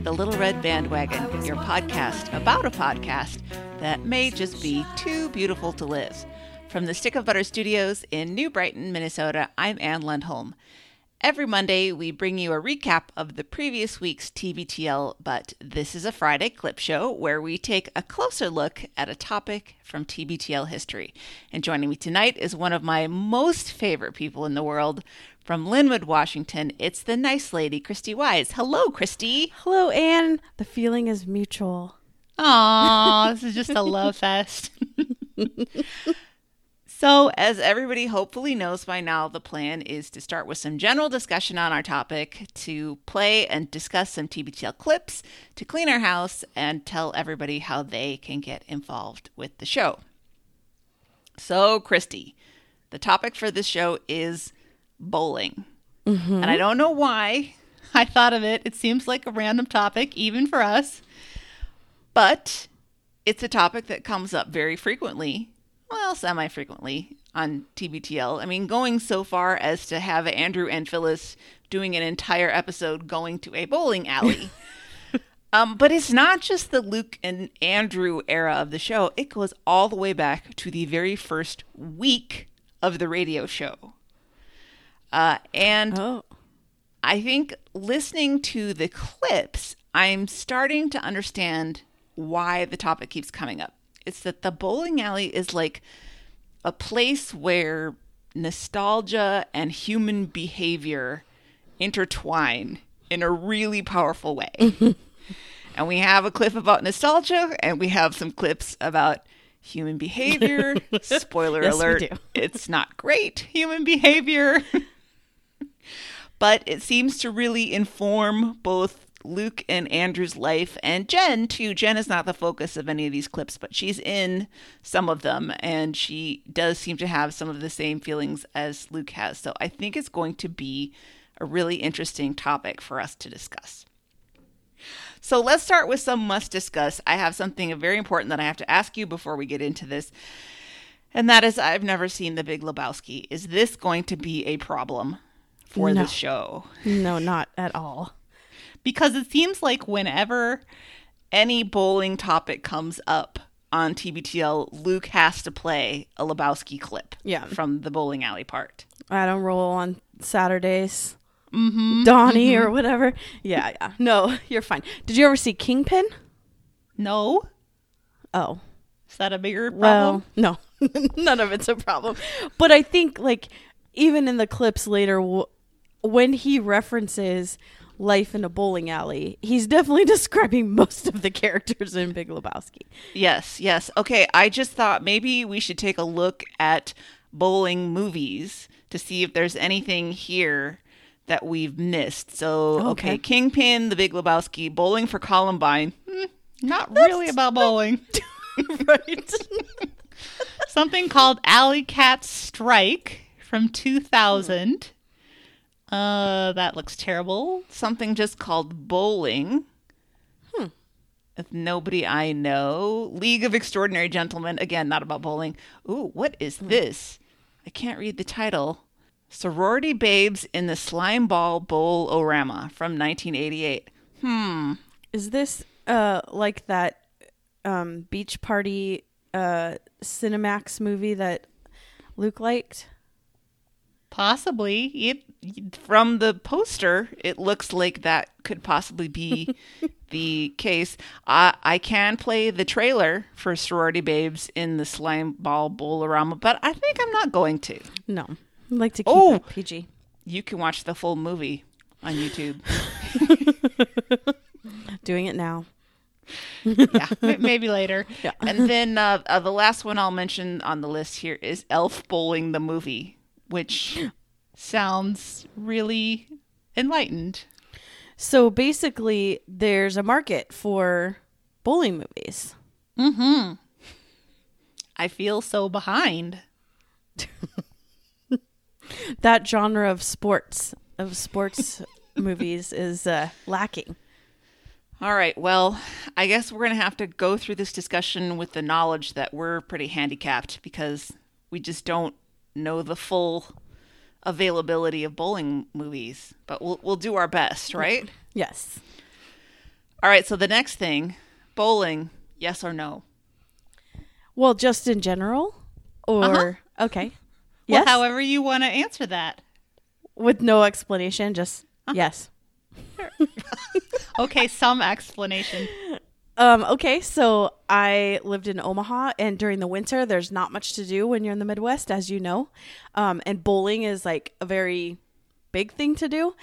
The Little Red Bandwagon, your podcast about a podcast that may just be too beautiful to live. From the Stick of Butter Studios in New Brighton, Minnesota, I'm Anne Lundholm. Every Monday, we bring you a recap of the previous week's TBTL, but this is a Friday clip show where we take a closer look at a topic from TBTL history. And joining me tonight is one of my most favorite people in the world. From Lynnwood, Washington, it's the nice lady, Christy Wise. Hello, Christy. Hello, Anne. The feeling is mutual. Aw, this is just a love fest. So, as everybody hopefully knows by now, the plan is to start with some general discussion on our topic, to play and discuss some TBTL clips, to clean our house, and tell everybody how they can get involved with the show. So, Christy, the topic for this show is bowling. Mm-hmm. And I don't know why I thought of it. It seems like a random topic, even for us. But it's a topic that comes up very frequently well, semi frequently on TBTL. I mean, going so far as to have Andrew and Phyllis doing an entire episode going to a bowling alley. um, but it's not just the Luke and Andrew era of the show, it goes all the way back to the very first week of the radio show. Uh, and oh. I think listening to the clips, I'm starting to understand why the topic keeps coming up. It's that the bowling alley is like a place where nostalgia and human behavior intertwine in a really powerful way. and we have a clip about nostalgia and we have some clips about human behavior. Spoiler yes, alert, it's not great human behavior. but it seems to really inform both Luke and Andrew's life, and Jen, too. Jen is not the focus of any of these clips, but she's in some of them, and she does seem to have some of the same feelings as Luke has. So I think it's going to be a really interesting topic for us to discuss. So let's start with some must discuss. I have something very important that I have to ask you before we get into this. And that is, I've never seen The Big Lebowski. Is this going to be a problem for no. this show? No, not at all because it seems like whenever any bowling topic comes up on TBTL, Luke has to play a Lebowski clip yeah. from the bowling alley part. I don't roll on Saturdays. Mm-hmm, Donnie mm-hmm. or whatever. Yeah, yeah. No, you're fine. Did you ever see Kingpin? No. Oh. Is that a bigger problem? Well, no. None of it's a problem. But I think, like, even in the clips later, when he references life in a bowling alley. He's definitely describing most of the characters in Big Lebowski. Yes, yes. Okay, I just thought maybe we should take a look at bowling movies to see if there's anything here that we've missed. So, okay, okay Kingpin, The Big Lebowski, Bowling for Columbine. Hmm, not That's really about bowling. right. Something called Alley Cat Strike from 2000. Uh, that looks terrible. Something just called bowling. Hmm. If nobody I know. League of Extraordinary Gentlemen. Again, not about bowling. Ooh, what is hmm. this? I can't read the title. Sorority Babes in the Slime Ball Bowl-O-Rama from 1988. Hmm. Is this uh like that um beach party uh Cinemax movie that Luke liked? Possibly. It, from the poster, it looks like that could possibly be the case. I, I can play the trailer for Sorority Babes in the Slime Ball Bowl-O-Rama, but I think I'm not going to. No. I'd like to keep oh, it PG. You can watch the full movie on YouTube. Doing it now. yeah, maybe later. Yeah. and then uh, uh, the last one I'll mention on the list here is Elf Bowling the movie which sounds really enlightened. So basically, there's a market for bowling movies. Mm-hmm. I feel so behind. that genre of sports of sports movies is uh, lacking. All right. Well, I guess we're going to have to go through this discussion with the knowledge that we're pretty handicapped because we just don't know the full availability of bowling movies, but we'll we'll do our best, mm-hmm. right? Yes. All right, so the next thing, bowling, yes or no? Well, just in general, or uh-huh. okay, Well, yes, however you want to answer that. with no explanation, just uh-huh. yes. Okay, some explanation. Um, okay, so I lived in Omaha, and during the winter, there's not much to do when you're in the Midwest, as you know. Um, and bowling is like a very big thing to do.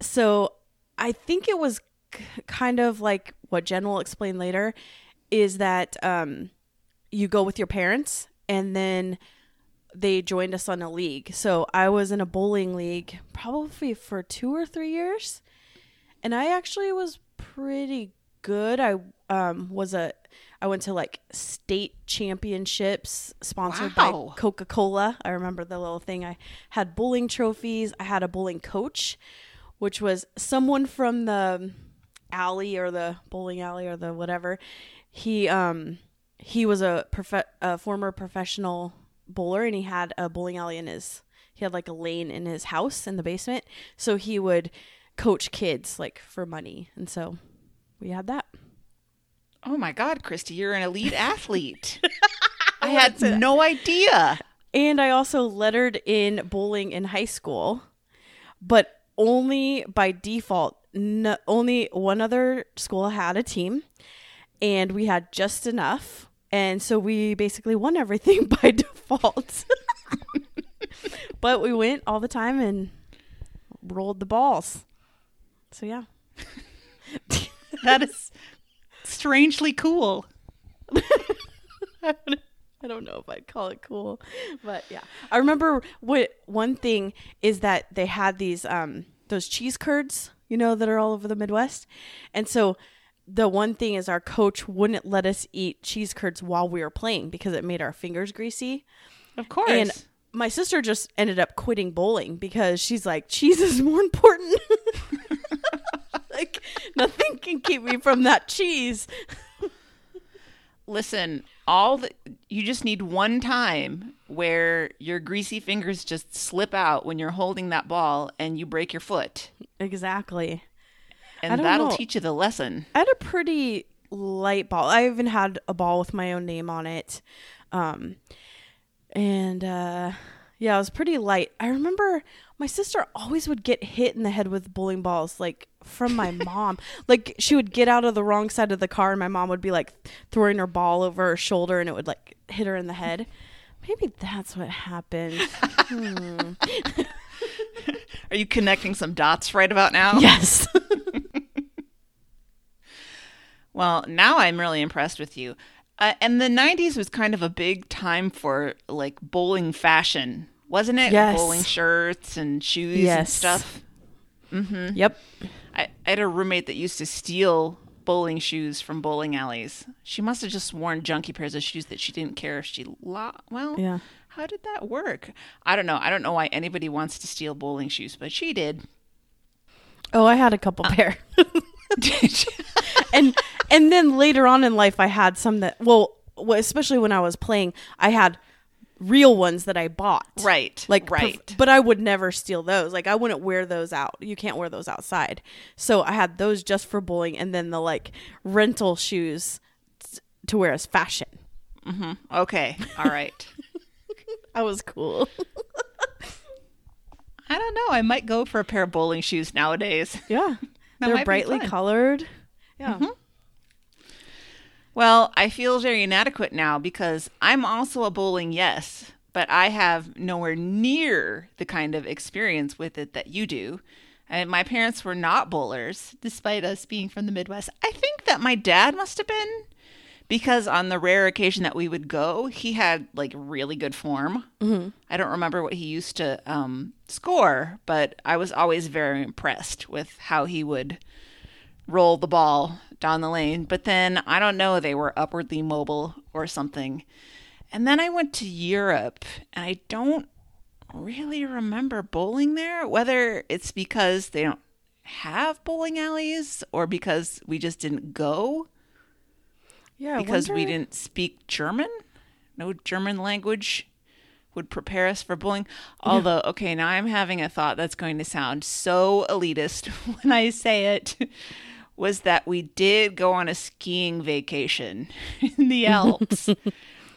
So I think it was kind of like what Jen will explain later is that um, you go with your parents, and then they joined us on a league. So I was in a bowling league probably for two or three years and I actually was pretty good. I um was a I went to like state championships sponsored Wow. by Coca-Cola. I remember the little thing. I had bowling trophies. I had a bowling coach, which was someone from the alley or the bowling alley or the whatever. He um he was a prof- a former professional bowler and he had a bowling alley in his he had like a lane in his house in the basement. So he would coach kids like for money. And so we had that. Oh my God, Christy, you're an elite athlete. I had no idea. And I also lettered in bowling in high school, but only by default. No, only one other school had a team, and we had just enough. And so we basically won everything by default. but we went all the time and rolled the balls. So yeah. That is strangely cool. I don't know if I'd call it cool, but yeah. I remember what one thing is that they had these um those cheese curds, you know, that are all over the Midwest. And so the one thing is our coach wouldn't let us eat cheese curds while we were playing because it made our fingers greasy. Of course. And my sister just ended up quitting bowling because she's like, cheese is more important. like nothing can keep me from that cheese. Listen, all the you just need one time where your greasy fingers just slip out when you're holding that ball and you break your foot. Exactly. And that'll know. teach you the lesson. I had a pretty light ball. I even had a ball with my own name on it. Um and uh yeah, it was pretty light. I remember my sister always would get hit in the head with bowling balls like from my mom. like she would get out of the wrong side of the car and my mom would be like throwing her ball over her shoulder and it would like hit her in the head. Maybe that's what happened. Hmm. Are you connecting some dots right about now? Yes. Well, now I'm really impressed with you. Uh, and the 90s was kind of a big time for like bowling fashion, wasn't it? Yes. Bowling shirts and shoes and stuff. Yes. stuff. yep. I, I had a roommate that used to steal bowling shoes from bowling alleys. She must have just worn junky pairs of shoes that she didn't care if she lo- well. Yeah. How did that work? I don't know. I don't know why anybody wants to steal bowling shoes, but she did. Oh, I had a couple pair. And and then later on in life I had some that well, especially when I was playing, I had real ones that I bought. right. Like perf- right. but I would never steal those. Like I wouldn't wear those out. You can't wear those outside. So I had those just for bowling and then the like rental shoes t- to wear as fashion. Mm-hmm. okay. All right. I was cool. I don't know. I might go for a pair of bowling shoes nowadays. yeah. That They're brightly colored. Yeah. Mm-hmm. Well, I feel very inadequate now because I'm also a bowling yes, but I have nowhere near the kind of experience with it that you do. And my parents were not bowlers, despite us being from the Midwest. I think that my dad must have been because on the rare occasion that we would go, he had like really good form. I don't remember what he used to um, score, but I was always very impressed with how he would roll the ball down the lane. But then I don't know, they were upwardly mobile or something. And then I went to Europe and I don't really remember bowling there, whether it's because they don't have bowling alleys or because we just didn't go Yeah. Because we didn't speak German. No German language would prepare us for bowling. Although, okay, now I'm having a thought that's going to sound so elitist when I say it. was that we did go on a skiing vacation in the Alps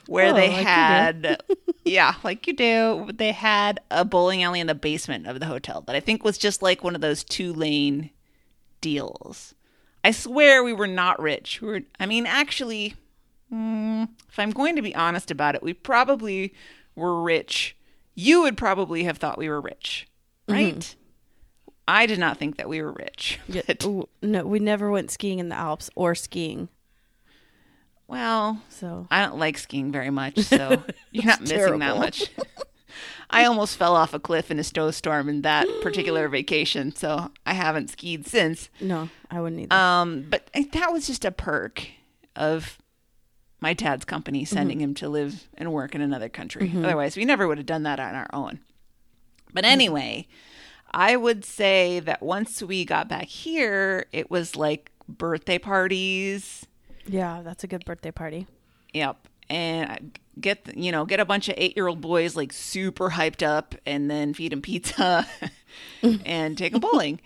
where Oh, they like had yeah, like you do, they had a bowling alley in the basement of the hotel that I think was just like one of those two-lane deals. I swear we were not rich. We were I mean, actually mm, if I'm going to be honest about it, we probably were rich. You would probably have thought we were rich, right? I did not think that we were rich. Yeah, ooh, no, we never went skiing in the Alps or skiing. well, So I don't like skiing very much, so you're not missing that much. I almost fell off a cliff in a snowstorm in that particular vacation, so I haven't skied since. no, I wouldn't either. Um, but that was just a perk of my dad's company mm-hmm. sending him to live and work in another country. Mm-hmm. Otherwise, we never would have done that on our own. But mm-hmm. anyway, I would say that once we got back here, it was like birthday parties. yeah, that's a good birthday party. Yep. And I get you know get a bunch of eight year old boys like super hyped up, and then feed them pizza, and take them bowling.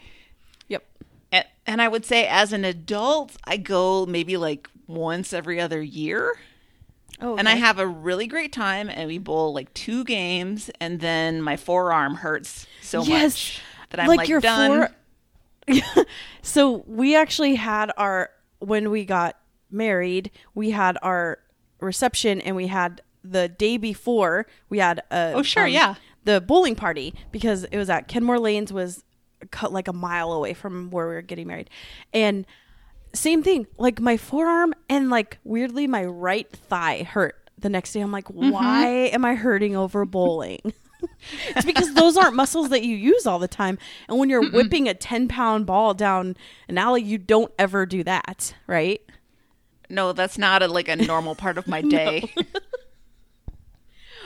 Yep. And, and I would say as an adult, I go maybe like once every other year. Oh, And I have a really great time, and we bowl like two games, and then my forearm hurts so Yes. much that I'm like, your done. fore- so we actually had our when we got married, we had our reception, and we had the day before we had a Oh, sure, yeah. the bowling party because it was at Kenmore Lanes was cut like a mile away from where we were getting married, and same thing like my forearm and like weirdly my right thigh hurt the next day. I'm like, Mm-hmm. why am I hurting over bowling? it's because those aren't muscles that you use all the time. And when you're whipping a 10 pound ball down an alley, you don't ever do that, right? No, that's not a, like a normal part of my day.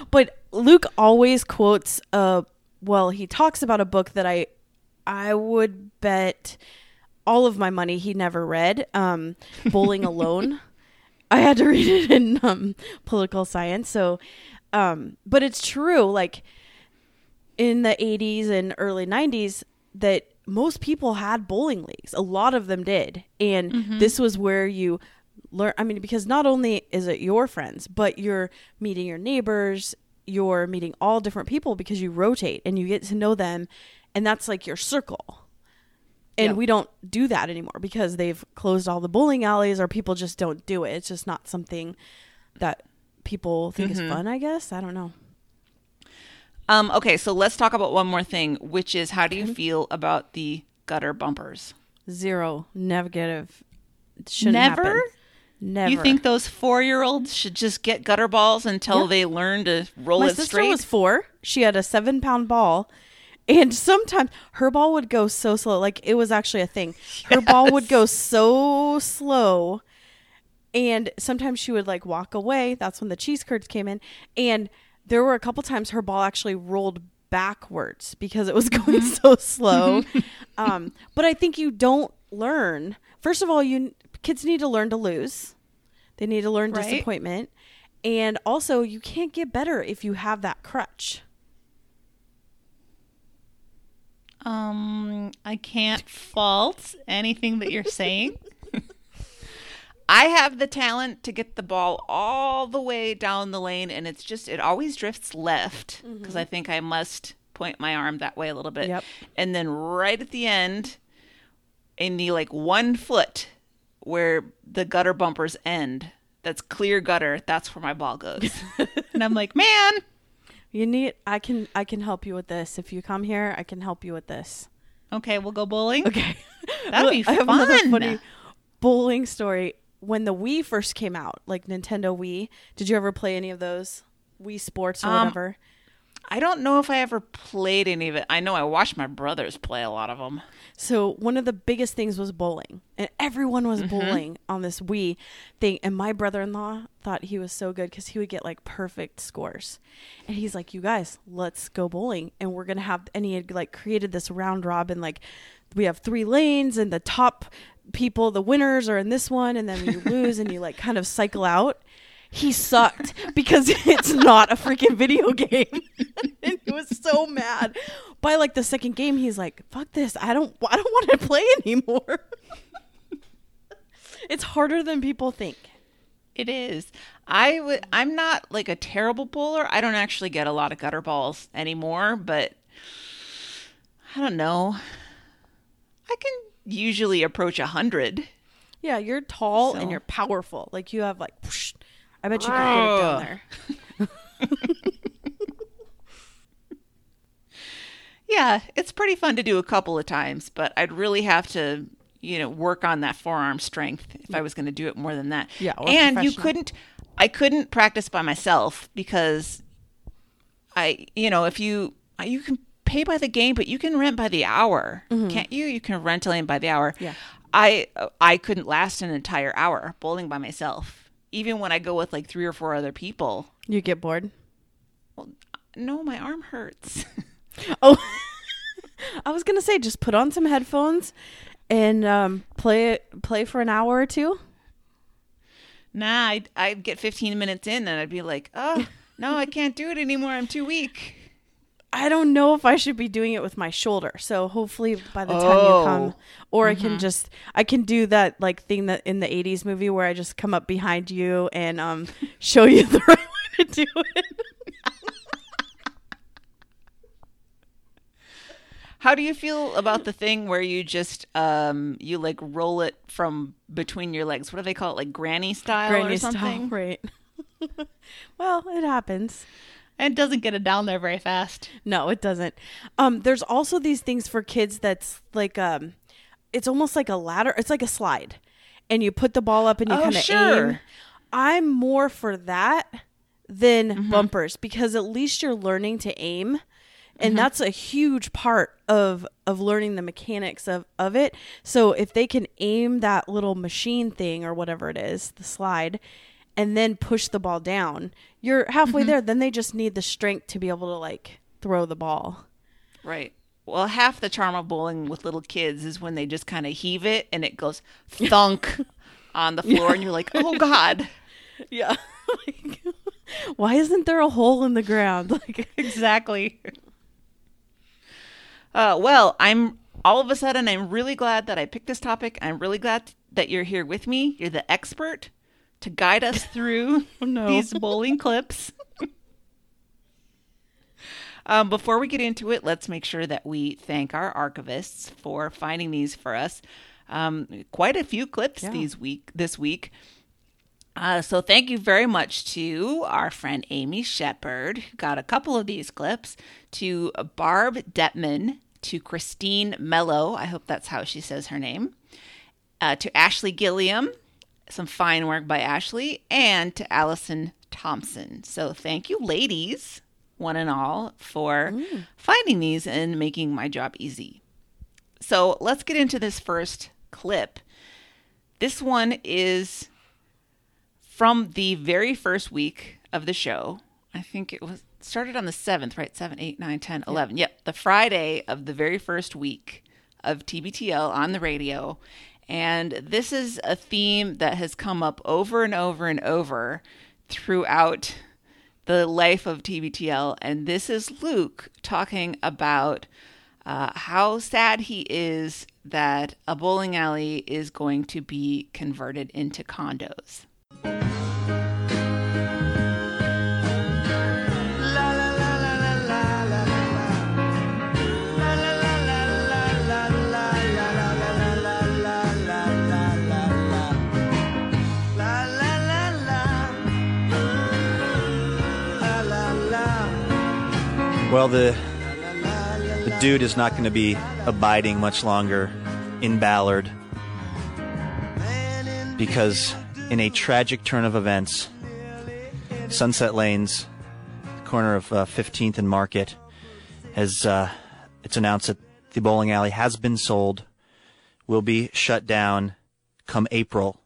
But Luke always quotes uh well, he talks about a book that I I would bet all of my money he never read, um Bowling Alone. I had to read it in um political science. So um but it's true like in the 80s and early 90s that most people had bowling leagues. A lot of them did. And this was where you learn I mean because not only is it your friends, but you're meeting your neighbors, you're meeting all different people because you rotate and you get to know them and that's like your circle. And we don't do that anymore because they've closed all the bowling alleys or people just don't do it. It's just not something that people think is fun, I guess. I don't know. Um, okay, so let's talk about one more thing, which is how do you feel about the gutter bumpers? Zero negative. Shouldn't Never? happen. Never. You think those four year olds Should just get gutter balls until Yeah. they learn to roll my it sister straight. was four? She had a seven pound ball, and sometimes her ball would go so slow. Like it was actually a thing. Her ball would go so slow, and sometimes she would like walk away. That's when the cheese curds came in, and there were a couple times her ball actually rolled backwards because it was going so slow. um, but I think you don't learn. First of all, you kids need to learn to lose. They need to learn Right. disappointment. And also, you can't get better if you have that crutch. Um, I can't fault anything that you're saying. I have the talent to get the ball all the way down the lane, and it's just it always drifts left because I think I must point my arm that way a little bit, Yep. and then right at the end, in the like one foot where the gutter bumpers end, that's clear gutter. That's where my ball goes. and I'm like, man, You need. I can. I can help you with this. If you come here, I can help you with this. okay, we'll go bowling. Okay, That'd be I have another fun. funny bowling story. When the Wii first came out, like Nintendo Wii, did you ever play any of those Wii Sports or Um, whatever? I don't know if I ever played any of it. I know I watched my brothers play a lot of them. So one of the biggest things was bowling, and everyone was Mm-hmm. bowling on this Wii thing. And my brother-in-law thought he was so good because he would get like perfect scores, and he's like, "You guys, let's go bowling, and we're gonna have." And he had like created this round robin, like we have three lanes, and the top people, the winners, are in this one, and then you lose, and you like kind of cycle out. He sucked because it's not a freaking video game. and he was so mad. By like the second game, he's like, "Fuck this! I don't, I don't want to play anymore." It's harder than people think. It is. I would. I'm not like a terrible bowler. I don't actually get a lot of gutter balls anymore, but I don't know. I can usually approach a hundred. Yeah, you're tall So- and you're powerful. Like you have like whoosh. I bet you could get it down there. Yeah, it's pretty fun to do a couple of times, but I'd really have to, you know, work on that forearm strength if I was going to do it more than that. Yeah, and you couldn't. I couldn't practice by myself because I, you know, if you you can pay by the game, but you can rent by the hour, can't you? You can rent a lane by the hour. Mm-hmm. Yeah. I I couldn't last an entire hour bowling by myself, even when I go with like three or four other people. You get bored. Well, No, my arm hurts. Oh, I was gonna say just put on some headphones and um, play it play for an hour or two. Nah, I'd, I'd get 15 minutes in and I'd be like, oh, no, I can't do it anymore. I'm too weak. I don't know if I should be doing it with my shoulder. So hopefully by the time Oh. you come, or I can just I can do that like thing that in the '80s movie where I just come up behind you and um show you the right way to do it. How do you feel about the thing where you just, um, you like roll it from between your legs? What do they call it? Like granny style Granny or style, something? right? well, it happens. And it doesn't get it down there very fast. No, it doesn't. Um, there's also these things for kids that's like um, it's almost like a ladder. It's like a slide, and you put the ball up and you Oh, kind of sure. aim. I'm more for that than Mm-hmm. bumpers because at least you're learning to aim, Mm-hmm. and that's a huge part of of learning the mechanics of of it. So if they can aim that little machine thing or whatever it is, the slide. And then push the ball down. You're Mm-hmm. halfway there. Then they just need the strength to be able to like throw the ball. Right. Well, half the charm of bowling with little kids is when they just kind of heave it and it goes thunk on the floor, and you're like, oh, God. Yeah. Like, why isn't there a hole in the ground? Like, Exactly. Uh, well, I'm all of a sudden, I'm really glad that I picked this topic. I'm really glad that you're here with me. You're the expert to guide us through no. these bowling clips. Um, before we get into it, let's make sure that we thank our archivists for finding these for us. Um, quite a few clips Yeah. these week this week. Uh, so thank you very much to our friend Amy Shepard, who got a couple of these clips, to Barb Detman, to Christine Mello, I hope that's how she says her name, uh, to Ashley Gilliam, some fine work by Ashley, and to Allison Thompson. So thank you, ladies, one and all, for mm. finding these and making my job easy. So let's get into this first clip. This one is from the very first week of the show. I think it was started on the 7th, right? 7, 8, 9, 10, 11. Yep, the Friday of the very first week of TBTL on the radio. And this is a theme that has come up over and over and over throughout the life of TBTL. And this is Luke talking about uh, how sad he is that a bowling alley is going to be converted into condos. Well, the the dude is not going to be abiding much longer in Ballard because, in a tragic turn of events, Sunset Lanes, corner of uh, 15th and Market, has uh, it's announced that the bowling alley has been sold, will be shut down come April,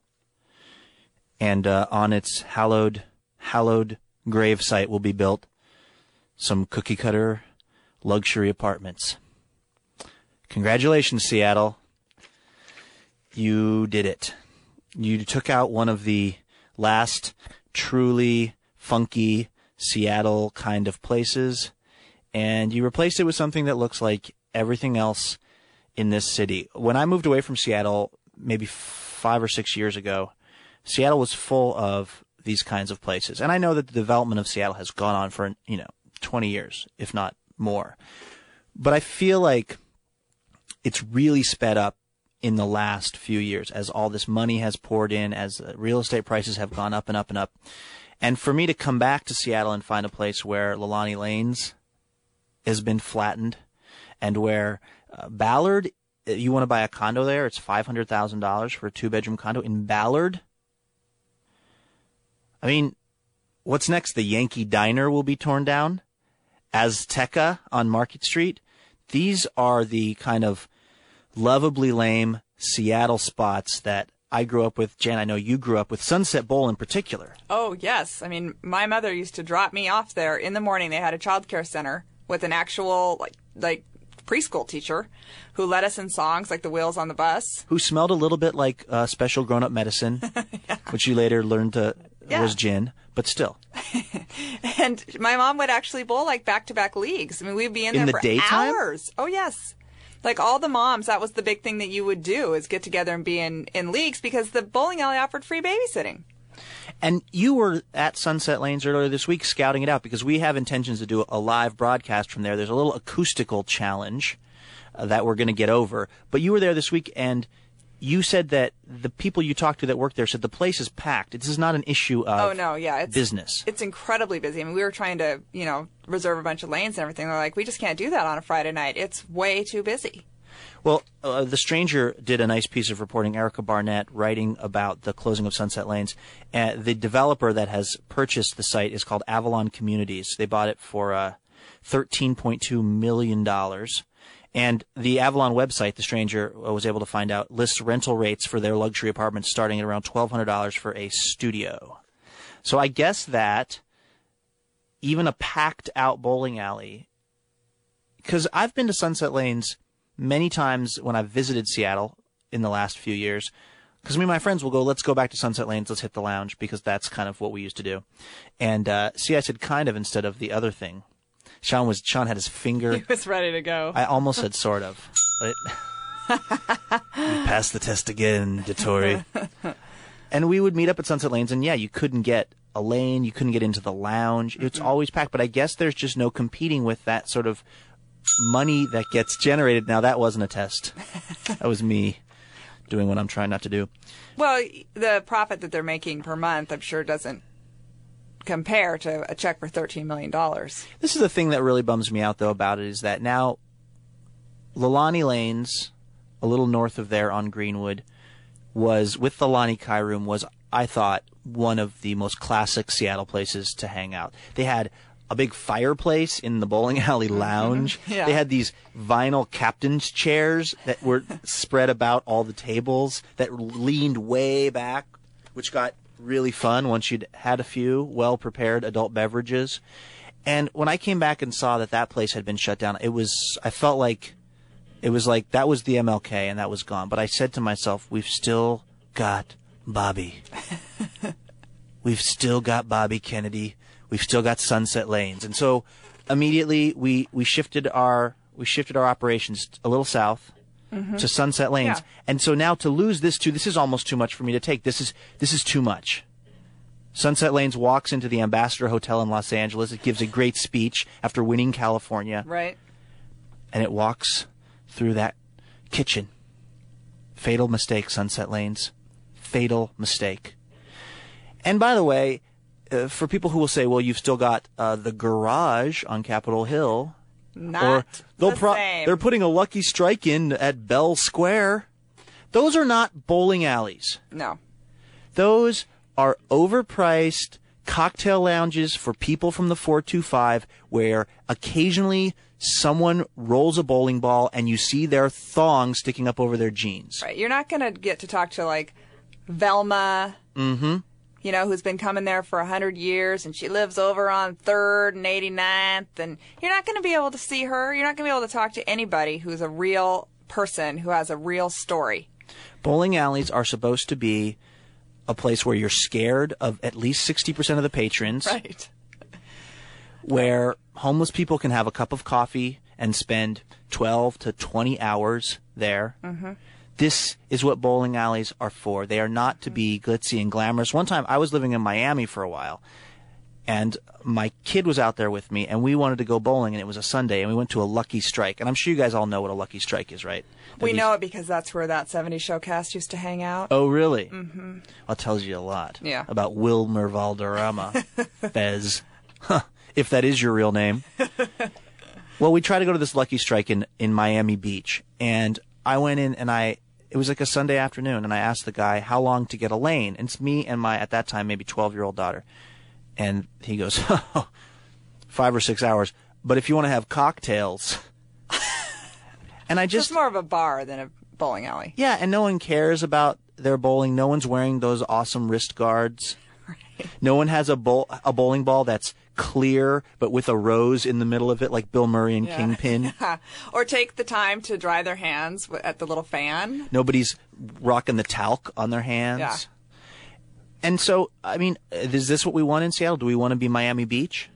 and uh, on its hallowed hallowed grave site will be built some cookie cutter luxury apartments. Congratulations, Seattle. You did it. You took out one of the last truly funky Seattle kind of places and you replaced it with something that looks like everything else in this city. When I moved away from Seattle maybe five or six years ago, Seattle was full of these kinds of places. And I know that the development of Seattle has gone on for, you know, 20 years, if not more. But I feel like it's really sped up in the last few years as all this money has poured in, as real estate prices have gone up and up and up. And for me to come back to Seattle and find a place where Leilani Lanes has been flattened and where uh, Ballard, uh, you want to buy a condo there, it's $500,000 for a two bedroom condo in Ballard. I mean, what's next? The Yankee Diner will be torn down? Azteca on Market Street? These are the kind of lovably lame Seattle spots that I grew up with. Jan, I know you grew up with Sunset Bowl in particular. Oh, yes. I mean, my mother used to drop me off there in the morning. They had a child care center with an actual, like, like preschool teacher who led us in songs like the wheels on the bus. Who smelled a little bit like uh, special grown up medicine, yeah. which you later learned to yeah. was gin, but still. and my mom would actually bowl like back to back leagues. I mean, we'd be in, in there the for daytime? hours. Oh, yes. Like all the moms, that was the big thing that you would do is get together and be in, in leagues because the bowling alley offered free babysitting. And you were at Sunset Lanes earlier this week scouting it out because we have intentions to do a live broadcast from there. There's a little acoustical challenge uh, that we're going to get over. But you were there this week and you said that the people you talked to that work there said the place is packed. This is not an issue of oh no, yeah, it's, business. It's incredibly busy. I mean, we were trying to you know reserve a bunch of lanes and everything. They're like, we just can't do that on a Friday night. It's way too busy. Well, uh, The Stranger did a nice piece of reporting, Erica Barnett, writing about the closing of Sunset Lanes. Uh, the developer that has purchased the site is called Avalon Communities. They bought it for uh, $13.2 million. And the Avalon website, The Stranger was able to find out, lists rental rates for their luxury apartments starting at around $1,200 for a studio. So I guess that even a packed out bowling alley, because I've been to Sunset Lanes many times when I've visited Seattle in the last few years. Because me and my friends will go, let's go back to Sunset Lanes, let's hit the lounge, because that's kind of what we used to do. And uh, see, I said kind of instead of the other thing. Sean was Sean had his finger. He was ready to go. I almost said sort of, but passed the test again, Dettori. and we would meet up at Sunset Lanes, and yeah, you couldn't get a lane, you couldn't get into the lounge. It's mm-hmm. always packed, but I guess there's just no competing with that sort of money that gets generated. Now that wasn't a test. that was me doing what I'm trying not to do. Well, the profit that they're making per month, I'm sure, doesn't compare to a check for $13 million. This is the thing that really bums me out, though, about it is that now Leilani Lanes, a little north of there on Greenwood, was with the Lani Kai Room was, I thought, one of the most classic Seattle places to hang out. They had a big fireplace in the bowling alley mm-hmm. lounge. Yeah. They had these vinyl captain's chairs that were spread about all the tables that leaned way back, which got really fun once you'd had a few well prepared adult beverages. And when I came back and saw that that place had been shut down, it was, I felt like, it was like that was the MLK and that was gone. But I said to myself, we've still got Bobby. we've still got Bobby Kennedy. We've still got Sunset Lanes. And so immediately we, we shifted our, we shifted our operations a little south mm-hmm. to Sunset Lanes. Yeah. And so now to lose this too, this is almost too much for me to take. This is this is too much. Sunset Lanes walks into the Ambassador Hotel in Los Angeles. It gives a great speech after winning California. Right. And it walks through that kitchen. Fatal mistake, Sunset Lanes. Fatal mistake. And by the way, uh, for people who will say, well, you've still got uh, the garage on Capitol Hill. Not or they'll the pro- they're putting a lucky strike in at Bell Square. Those are not bowling alleys. No. Those are overpriced cocktail lounges for people from the 425 where occasionally someone rolls a bowling ball and you see their thong sticking up over their jeans. Right. You're not going to get to talk to like Velma. Mm-hmm you know, who's been coming there for a hundred years and she lives over on Third and 89th, and you're not going to be able to see her. You're not going to be able to talk to anybody who's a real person who has a real story. Bowling alleys are supposed to be a place where you're scared of at least 60% of the patrons. Right. Where homeless people can have a cup of coffee and spend 12 to 20 hours there. Mm-hmm. This is what bowling alleys are for. They are not to be glitzy and glamorous. One time I was living in Miami for a while and my kid was out there with me and we wanted to go bowling and it was a Sunday and we went to a Lucky Strike. And I'm sure you guys all know what a Lucky Strike is, right? We know it because that's where that 70 showcast used to hang out. Oh, really? Mm-hmm. Well, tells you a lot. Yeah. About Wilmer Valderrama, Fez, huh, if that is your real name. well, we tried to go to this Lucky Strike in, in Miami Beach, and I went in and I, it was like a Sunday afternoon, and I asked the guy how long to get a lane. And it's me and my, at that time, maybe 12 year old daughter. And he goes, five or six hours. But if you want to have cocktails, and I Just just, more of a bar than a bowling alley. yeah, and no one cares about their bowling. No one's wearing those awesome wrist guards. No one has a bowl a bowling ball that's clear but with a rose in the middle of it, like Bill Murray and Yeah. Kingpin. or take the time to dry their hands at the little fan. Nobody's rocking the talc on their hands. Yeah. And so, I mean, is this what we want in Seattle? Do we want to be Miami Beach?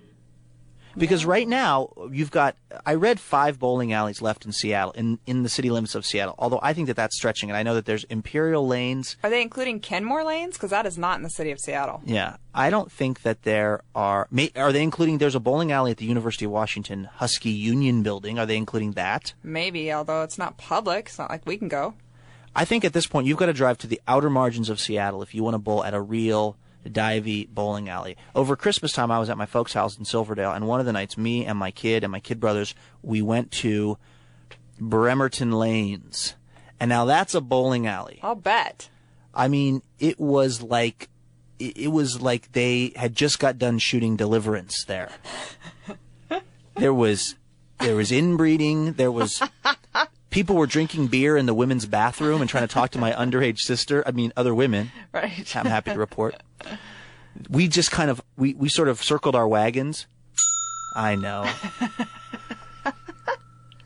Because right now, you've got, I read five bowling alleys left in Seattle, in, in the city limits of Seattle. Although I think that that's stretching, and I know that there's Imperial Lanes. Are they including Kenmore lanes? Because that is not in the city of Seattle. Yeah, I don't think that there are. May, are they including? There's a bowling alley at the University of Washington Husky Union Building. Are they including that? Maybe, although it's not public. It's not like we can go. I think at this point you've got to drive to the outer margins of Seattle if you want to bowl at a real divey bowling alley. Over Christmas time, I was at my folks' house in Silverdale, and one of the nights, me and my kid and my kid brothers, we went to Bremerton Lanes, and now that's a bowling alley. I'll bet. I mean, it was like it it was like they had just got done shooting Deliverance there. There was there was inbreeding, there was people were drinking beer in the women's bathroom and trying to talk to my underage sister, I mean other women. Right. I'm happy to report. We just kind of we we sort of circled our wagons. I know.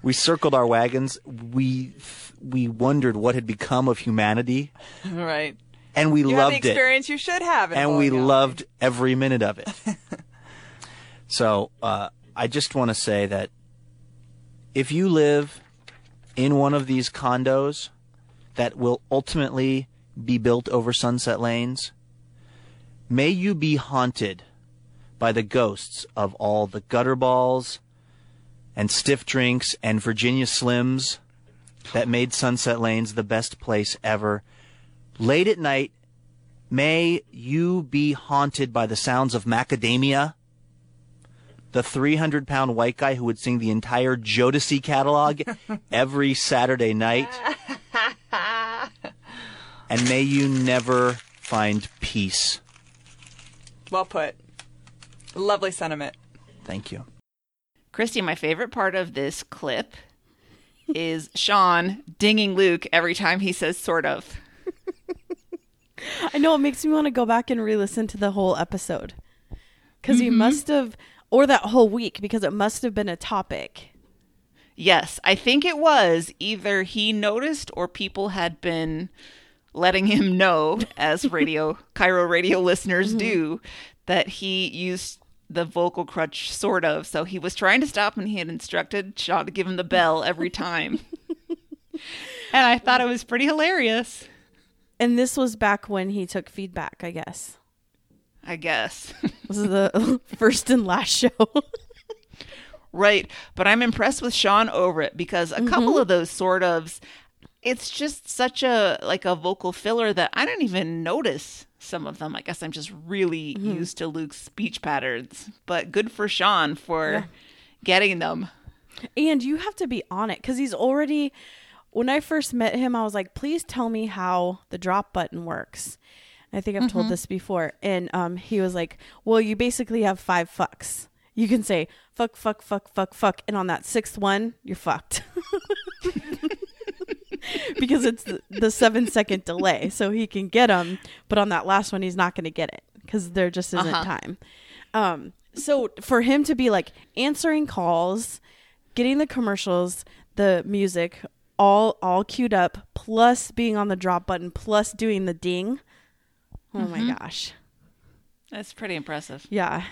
we circled our wagons. We we wondered what had become of humanity right. and we You loved the it experience you should have. And we alley. loved every minute of it so uh, i just want to say that if you live in one of these condos that will ultimately be built over sunset lanes may you be haunted by the ghosts of all the gutter balls and stiff drinks and virginia slims that made sunset lanes the best place ever late at night May you be haunted by the sounds of macadamia. The 300 pound white guy who would sing the entire Jodeci catalog every Saturday night. and may you never find peace. Well put. Lovely sentiment. Thank you. Christy, my favorite part of this clip is Sean dinging Luke every time he says sort of. I know it makes me want to go back and re-listen to the whole episode because Mm-hmm. he must have, or that whole week because it must have been a topic. Yes, I think it was either he noticed or people had been letting him know, as radio Cairo radio listeners mm-hmm. do, that he used the vocal crutch sort of. So he was trying to stop and he had instructed Sean to give him the bell every time. and I thought it was pretty hilarious. And this was back when he took feedback, I guess. I guess. This is the first and last show. Right. But I'm impressed with Sean over it because a couple mm-hmm. of those sort of it's just such a like a vocal filler that I don't even notice some of them. I guess I'm just really mm-hmm. used to Luke's speech patterns. But good for Sean for getting them. and you have to be on it because he's already. When I first met him, I was like, "Please tell me how the drop button works." I think I've told this before, and um, he was like, "Well, you basically have five fucks. You can say fuck, fuck, fuck, fuck, fuck, and on that sixth one, you're fucked." because it's the, the seven second delay, so he can get them, but on that last one, he's not going to get it because there just isn't Uh-huh. time. Um, so for him to be like answering calls, getting the commercials, the music, all all queued up, plus being on the drop button, plus doing the ding. Oh my gosh, That's pretty impressive. yeah.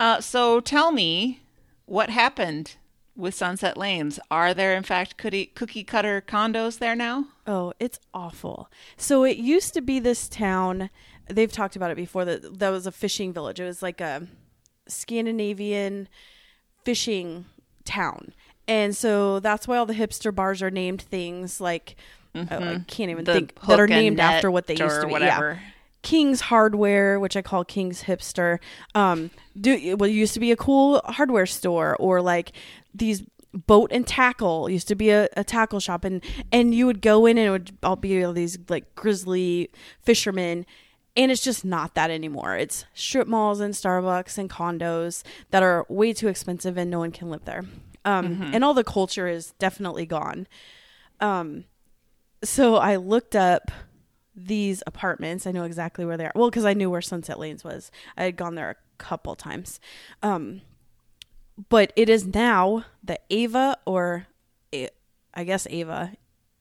Uh, so tell me what happened with Sunset Lanes. Are there, in fact, cookie, cookie cutter condos there now? Oh, it's awful. So it used to be this town. They've talked about it before. That that was a fishing village. It was like a Scandinavian fishing town, and so that's why all the hipster bars are named things like oh, I can't even The think that are named after what they used to be. whatever. Yeah. King's Hardware, which I call King's Hipster, um, do well. Used to be a cool hardware store, or like these boat and tackle used to be a, a tackle shop, and and you would go in and it would all be all these like grizzly fishermen, and it's just not that anymore. It's strip malls and Starbucks and condos that are way too expensive, and no one can live there. Um, and all the culture is definitely gone. Um, so I looked up these apartments. I know exactly where they are. Well, because I knew where Sunset Lanes was. I had gone there a couple times. Um, but it is now the Ava or A- I guess Ava,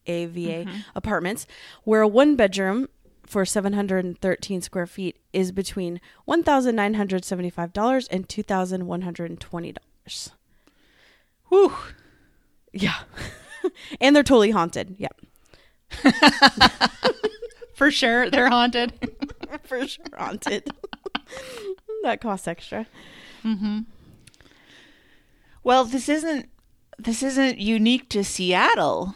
AVA apartments, where a one bedroom for 713 square feet is between $1,975 and $2,120. Whew. Yeah. and they're totally haunted. Yeah. For sure, they're haunted. For sure haunted. that costs extra. Mm-hmm. Well, this isn't this isn't unique to Seattle,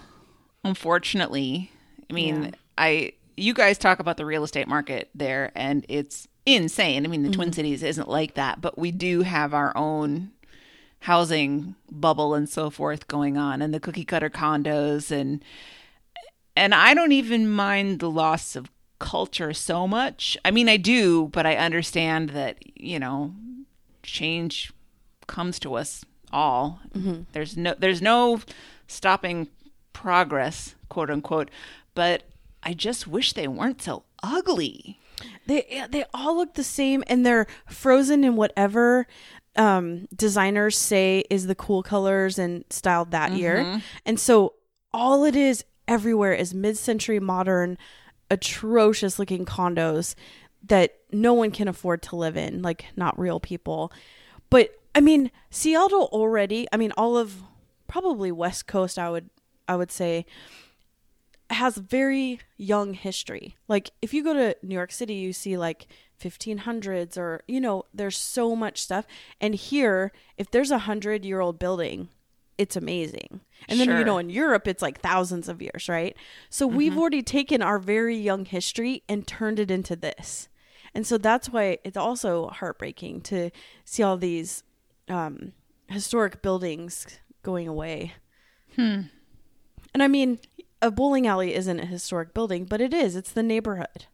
unfortunately. I mean, Yeah. I you guys talk about the real estate market there and it's insane. I mean, the Twin Cities isn't like that, but we do have our own housing bubble and so forth going on and the cookie cutter condos and and I don't even mind the loss of culture so much. I mean, I do, but I understand that, you know, change comes to us all. There's no there's no stopping progress, quote unquote. But I just wish they weren't so ugly. They they all look the same and they're frozen in whatever um designers say is the cool colors and styled that year. And so all it is everywhere is mid-century modern atrocious looking condos that no one can afford to live in, like not real people. But I mean, Seattle already, I mean all of probably West Coast I would I would say has very young history. Like if you go to New York City, you see like 1500s or you know, there's so much stuff. And here, if there's a 100-year-old building, it's amazing. And then you know in Europe it's like thousands of years, right? So we've mm-hmm. already taken our very young history and turned it into this. And so that's why it's also heartbreaking to see all these um, historic buildings going away. Hmm. And I mean, a bowling alley isn't a historic building, but it is. It's the neighborhood.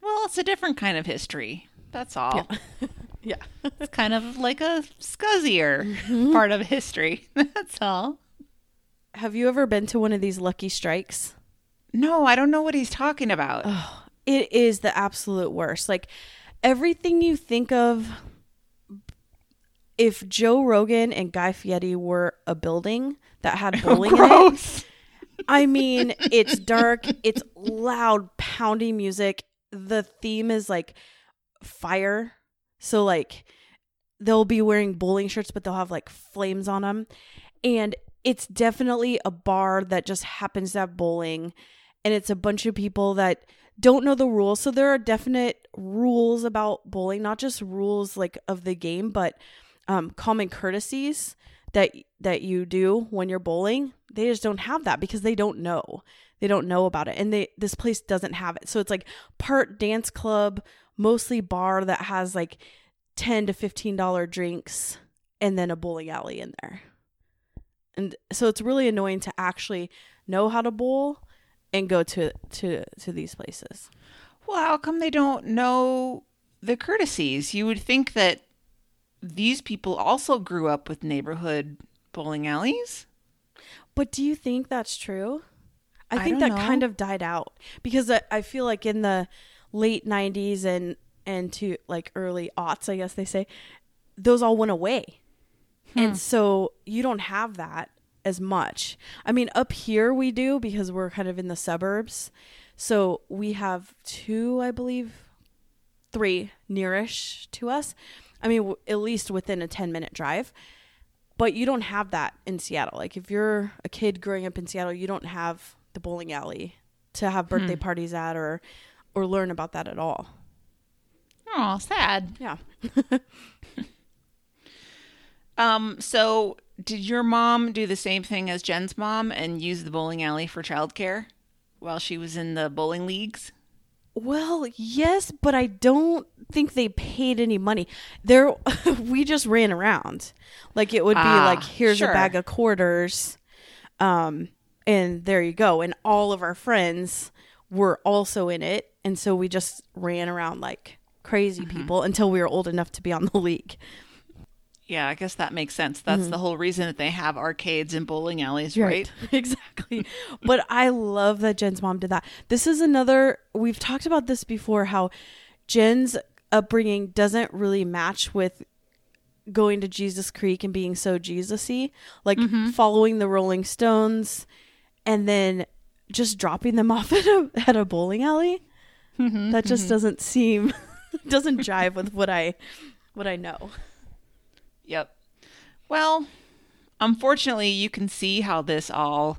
Well, it's a different kind of history. That's all. Yeah. It's kind of like a scuzzier mm-hmm. part of history. That's all. Have you ever been to one of these lucky strikes? No, I don't know what he's talking about. It is the absolute worst. Like everything you think of if Joe Rogan and Guy Fieri were a building that had bowling in it. I mean, it's dark, it's loud, pounding music. The theme is like fire. So, like, they'll be wearing bowling shirts, but they'll have like flames on them. And it's definitely a bar that just happens to have bowling. And it's a bunch of people that don't know the rules. So, there are definite rules about bowling, not just rules like of the game, but um, common courtesies that that you do when you're bowling they just don't have that because they don't know they don't know about it and they this place doesn't have it so it's like part dance club mostly bar that has like 10 to 15 dollar drinks and then a bowling alley in there and so it's really annoying to actually know how to bowl and go to to to these places Well, how come they don't know the courtesies? You would think that these people also grew up with neighborhood bowling alleys. But do you think that's true? I I think that know. kind of died out because I, I feel like in the late '90s and and to like early aughts, I guess they say, those all went away, and hmm. so you don't have that as much. I mean, up here we do because we're kind of in the suburbs, so we have two, I believe, three nearish to us. I mean, w- at least within a ten minute drive but you don't have that in Seattle. Like if you're a kid growing up in Seattle, you don't have the bowling alley to have hmm. birthday parties at or or learn about that at all. Oh, sad. Yeah. Um, so did your mom do the same thing as Jen's mom and use the bowling alley for childcare while she was in the bowling leagues? Well, yes, but I don't think they paid any money. There we just ran around. Like it would be Ah, like here's sure. a bag of quarters. Um and there you go. And all of our friends were also in it, and so we just ran around like crazy Mm-hmm. people until we were old enough to be on the league. Yeah, I guess that makes sense. That's the mm-hmm. whole reason that they have arcades and bowling alleys, right? exactly. but I love that Jen's mom did that. This is another, we've talked about this before how Jen's upbringing doesn't really match with going to Jesus Creek and being so Jesus y, like mm-hmm. following the Rolling Stones and then just dropping them off at a, at a bowling alley. Mm-hmm, that just doesn't seem, doesn't jive with what I, what I know. Yep. Well, unfortunately, you can see how this all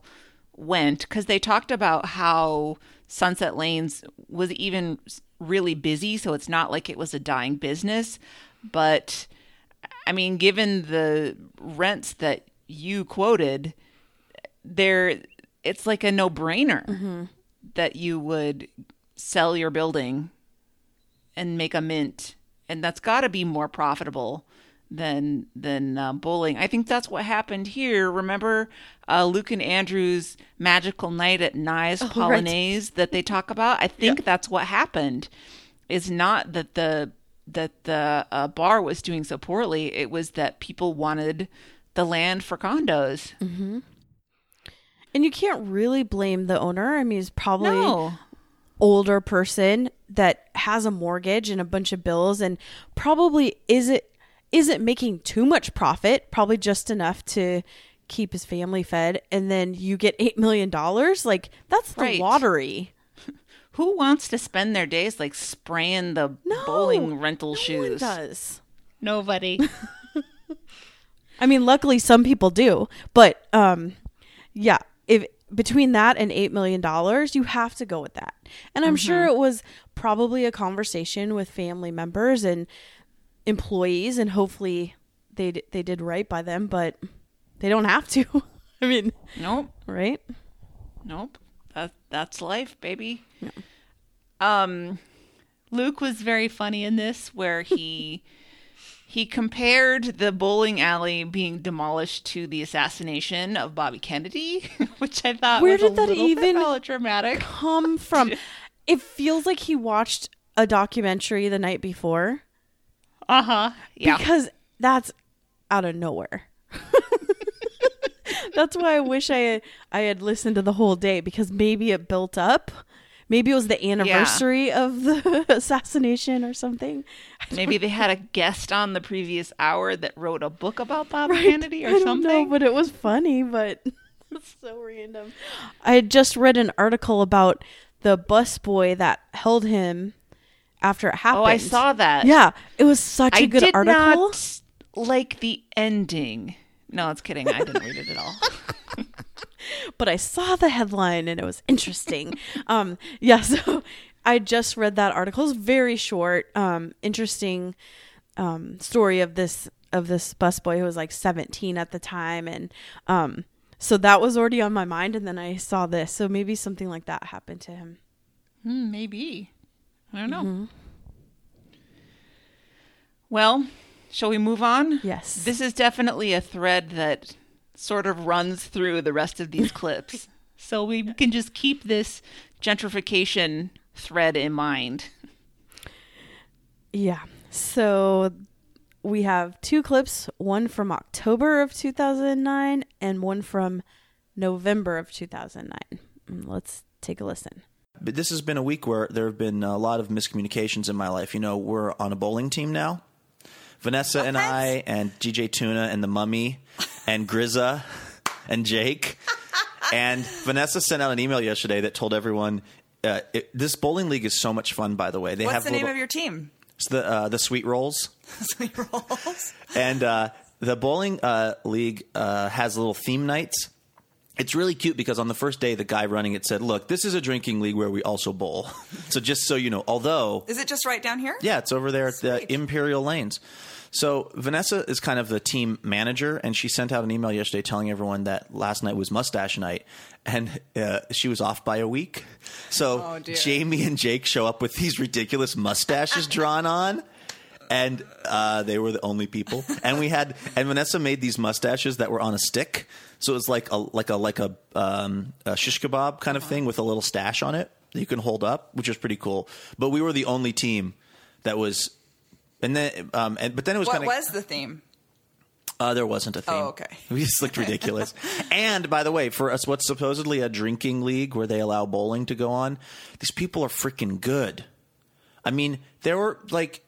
went because they talked about how Sunset Lanes was even really busy, so it's not like it was a dying business. But I mean, given the rents that you quoted, there it's like a no-brainer mm-hmm. that you would sell your building and make a mint, and that's got to be more profitable than than uh, bowling. I think that's what happened here. Remember uh, Luke and Andrew's magical night at Nye's right. Polonaise that they talk about? I think that's what happened. Is not that the that the uh, bar was doing so poorly. It was that people wanted the land for condos. And you can't really blame the owner. I mean, he's probably No. older person that has a mortgage and a bunch of bills and probably isn't isn't making too much profit, probably just enough to keep his family fed and then you get 8 million dollars, like that's the Right. lottery. Who wants to spend their days like spraying the No, bowling rental No one shoes? does. Nobody. I mean, luckily some people do, but um yeah, if between that and 8 million dollars, you have to go with that. And I'm sure it was probably a conversation with family members and employees and hopefully they d- they did right by them, but they don't have to. I mean, nope. right? Nope. That that's life, baby. Um Luke was very funny in this where he he compared the bowling alley being demolished to the assassination of Bobby Kennedy, which I thought Where was did that even- melodramatic. Come from It feels like he watched a documentary the night before Uh-huh. Yeah. because that's out of nowhere. that's why I wish I had, I had listened to the whole day because maybe it built up. Maybe it was the anniversary of the assassination or something. Maybe they had a guest on the previous hour that wrote a book about Bob Right? Kennedy or I don't something. know, but it was funny, but it's so random. I had just read an article about the busboy that held him after it happened. oh, I saw that. Yeah, it was such a I good did article. not like the ending. No, it's kidding. I didn't read it at all. but I saw the headline and it was interesting. um, yeah, so I just read that article. It's very short, um, interesting um, story of this of this busboy who was like 17 at the time, and um, so that was already on my mind. And then I saw this, so maybe something like that happened to him. Hmm, maybe. I don't know. Well, shall we move on? Yes. This is definitely a thread that sort of runs through the rest of these clips. So we can just keep this gentrification thread in mind. Yeah. So we have two clips, one from October of 2009 and one from November of 2009. Mm, Let's take a listen. But this has been a week where there have been a lot of miscommunications in my life. You know, we're on a bowling team now. Vanessa and I, and DJ Tuna, and the Mummy, and Grizza, and Jake. And Vanessa sent out an email yesterday that told everyone uh, it, this bowling league is so much fun. By the way, they What's have the name of your team? it's the uh, the Sweet Rolls. Sweet rolls. and uh, the bowling uh, league uh, has little theme nights. It's really cute because on the first day, the guy running it said, "Look, this is a drinking league where we also bowl." so just so you know, although Is it just right down here? yeah, it's over there at Sweet. the Imperial Lanes. So Vanessa is kind of the team manager, and she sent out an email yesterday telling everyone that last night was mustache night, and uh, she was off by a week. So Oh. Jamie and Jake show up with these ridiculous mustaches drawn on. And uh, they were the only people, and we had, and Vanessa made these mustaches that were on a stick, so it was like a like a like a, um, a shish kebab kind of thing with a little stash on it that you can hold up, which was pretty cool. But we were the only team that was and then, um, and but then it was What kind of was the theme? uh, there wasn't a theme. Oh, okay. We just looked ridiculous. and by the way, for us, what's supposedly a drinking league where they allow bowling to go on, these people are freaking good. I mean, there were like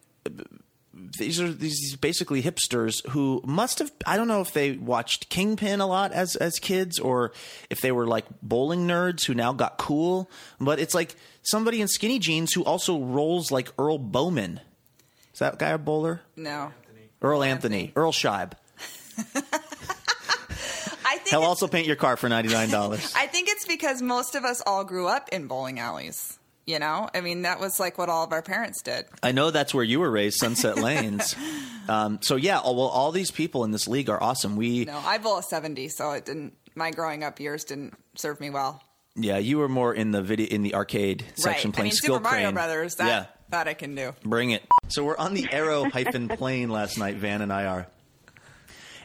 these are these basically hipsters who must have I don't know if they watched Kingpin a lot as as kids or if they were like bowling nerds who now got cool, but it's like somebody in skinny jeans who also rolls like Earl Bowman. Is that guy a bowler? No. Earl Anthony, Anthony. Earl Scheib. I think He'll also paint your car for ninety nine dollars. I think it's because most of us all grew up in bowling alleys. You know, I mean, that was like what all of our parents did. I know that's where you were raised, Sunset Lanes. Um, so yeah, all, well, all these people in this league are awesome. We No, I bowl a 70, so it didn't. My growing up years didn't serve me well. yeah, you were more in the video in the arcade section right. I playing mean, skill Super Mario crane. Brothers. That yeah, that I can do. bring it. So we're on the Arrow hyphen plane last night. Van and I are,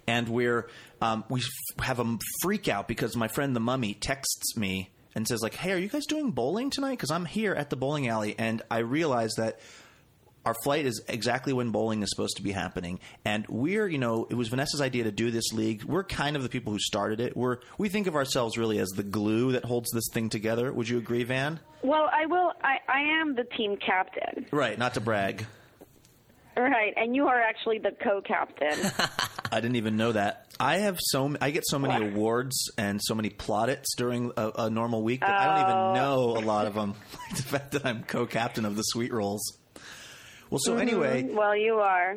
and we're um, we have a freak out because my friend the Mummy texts me and says like, "Hey, are you guys doing bowling tonight? Because I'm here at the bowling alley." And I realize that our flight is exactly when bowling is supposed to be happening and we're you know it was vanessa's idea to do this league we're kind of the people who started it we're we think of ourselves really as the glue that holds this thing together would you agree van Well, I will. I, I am the team captain, right not to brag right? And you are actually the co-captain. i didn't even know that i have so i get so many awards and so many plaudits during a, a normal week that i don't even oh. know a lot of them the fact that i'm co-captain of the sweet rolls well so mm-hmm. anyway well, you are.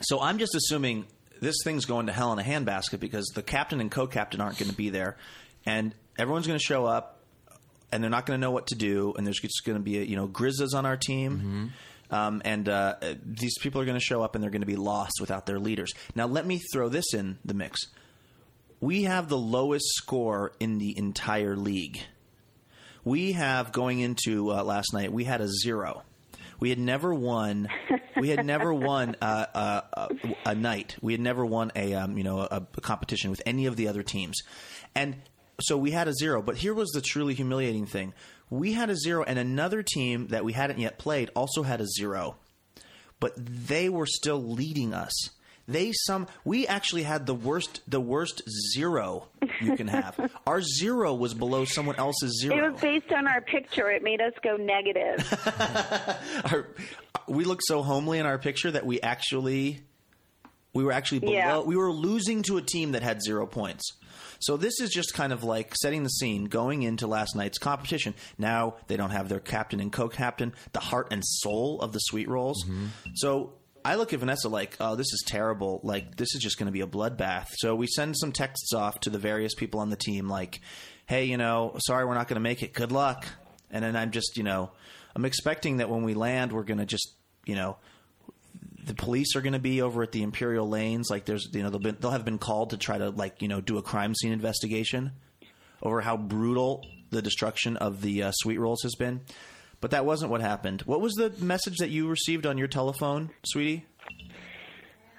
So I'm just assuming this thing's going to hell in a handbasket because the captain and co-captain aren't going to be there, and everyone's going to show up, and they're not going to know what to do, and there's just going to be a, you know Grizzas on our team. Mm-hmm. Um, and uh, these people are going to show up and they're going to be lost without their leaders. Now, let me throw this in the mix. We have the lowest score in the entire league. We have going into uh, last night. We had a zero. We had never won. We had never won uh, uh, uh, a night. We had never won a um, you know a, a competition with any of the other teams, and so we had a zero. But here was the truly humiliating thing: we had a zero, and another team that we hadn't yet played also had a zero, but they were still leading us. They some we actually had the worst the worst zero you can have. Our zero was below someone else's zero. It was based on our picture. It made us go negative. our, we looked so homely in our picture that we actually we were actually below Yeah. we were losing to a team that had zero points so this is just kind of like setting the scene going into last night's competition now they don't have their captain and co-captain the heart and soul of the sweet rolls mm-hmm. so I look at Vanessa like, oh, this is terrible. Like, this is just going to be a bloodbath. So we send some texts off to the various people on the team, like, hey, you know, sorry, we're not going to make it. Good luck. And then I'm just, you know, I'm expecting that when we land, we're going to just, you know, the police are going to be over at the Imperial Lanes. Like, there's, you know, they'll, be, they'll have been called to try to, like, you know, do a crime scene investigation over how brutal the destruction of the uh, sweet rolls has been. But that wasn't what happened. What was the message that you received on your telephone, sweetie?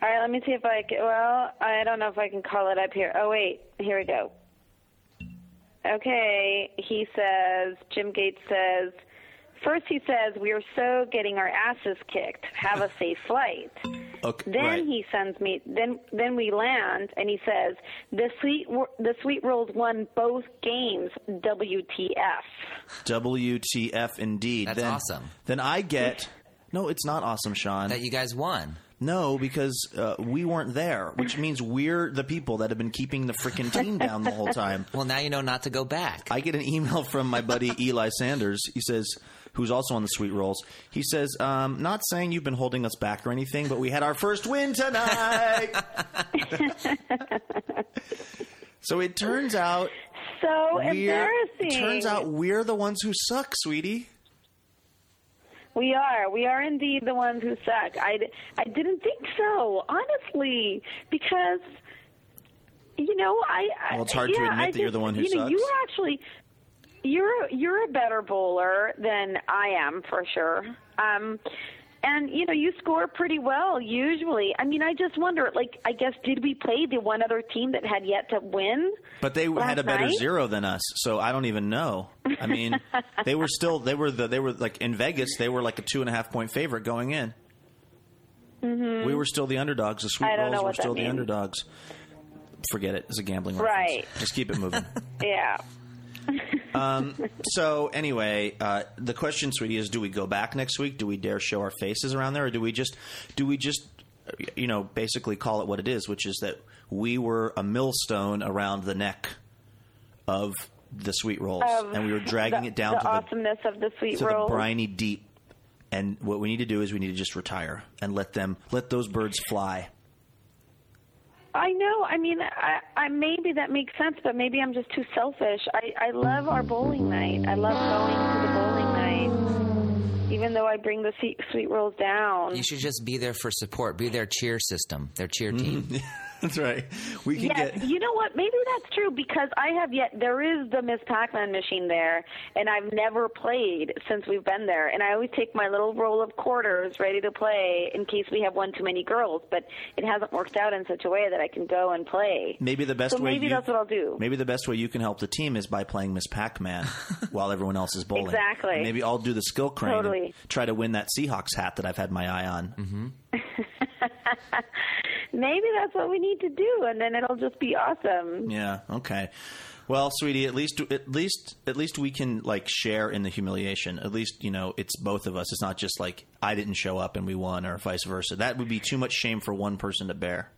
All right, let me see if I can. Well, I don't know if I can call it up here. Oh, wait. Here we go. Okay. He says, Jim Gates says, first he says, we are so getting our asses kicked. Have a safe flight. Okay, Then right. he sends me. Then then we land, and he says the sweet the sweet rolls won both games. WTF? WTF indeed. That's then, awesome. Then I get. No, it's not awesome, Sean. that you guys won. No, because uh, we weren't there, which means we're the people that have been keeping the freaking team down the whole time. Well, now you know not to go back. I get an email from my buddy Eli Sanders. He says, who's also on the Sweet Rolls. He says, um, "Not saying you've been holding us back or anything, but we had our first win tonight." so it turns out So embarrassing. it turns out we're the ones who suck, sweetie. We are. We are indeed the ones who suck. I, I didn't think so, honestly, because you know I. I- Well, it's hard to yeah, admit I that you're the one who you know, You were actually you're you're a better bowler than I am for sure. Um, and you know you score pretty well usually. I mean, I just wonder. Like, I guess did we play the one other team that had yet to win? But they had a better night? zero than us, so I don't even know. I mean, they were still they were the they were like in Vegas. They were like a two and a half point favorite going in. We were still the underdogs. The Sweet Mm-hmm. I don't know Rolls were still the underdogs. Forget it. It's a gambling Right. reference. Just keep it moving. Yeah. So anyway, uh, the question, sweetie, is: Do we go back next week? Do we dare show our faces around there, or do we just do we just you know basically call it what it is, which is that we were a millstone around the neck of the Sweet Rolls, Of and we were dragging the, it down the to the awesomeness of the sweet to roll. the briny deep. And what we need to do is we need to just retire and let them let those birds fly. I know. I mean, I, I maybe that makes sense, but maybe I'm just too selfish. I I love our bowling night. I love going to the bowling night, even though I bring the sweet, sweet rolls down. You should just be there for support. Be their cheer system, their cheer Mm-hmm. That's right. We can Yes, get you know what? Maybe that's true because I have yet. There is the Miss Pac-Man machine there, and I've never played since we've been there. And I always take my little roll of quarters ready to play in case we have one too many girls. But it hasn't worked out in such a way that I can go and play. maybe the best so way. maybe you, that's what I'll do. Maybe the best way you can help the team is by playing Miss Pac-Man while everyone else is bowling. Exactly. And maybe I'll do the skill crane and Totally. try to win that Seahawks hat that I've had my eye on. Mm-hmm. Maybe that's what we need to do, and then it'll just be awesome. Yeah. Okay. Well, sweetie, at least at least at least we can like share in the humiliation. At least you know it's both of us. It's not just like I didn't show up and we won, or vice versa. That would be too much shame for one person to bear.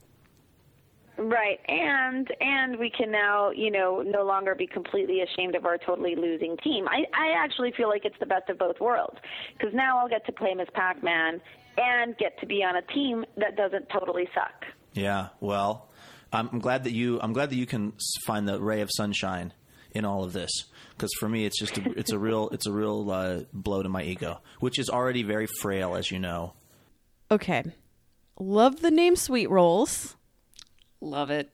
Right, and and we can now, you know, no longer be completely ashamed of our totally losing team. I I actually feel like it's the best of both worlds because now I'll get to play Miss Pac-Man and get to be on a team that doesn't totally suck. Yeah. Well, I'm, I'm glad that you. I'm glad that you can find the ray of sunshine in all of this. Because for me, it's just a, it's a real it's a real uh, blow to my ego, which is already very frail, as you know. Okay. Love the name Sweet Rolls. Love it.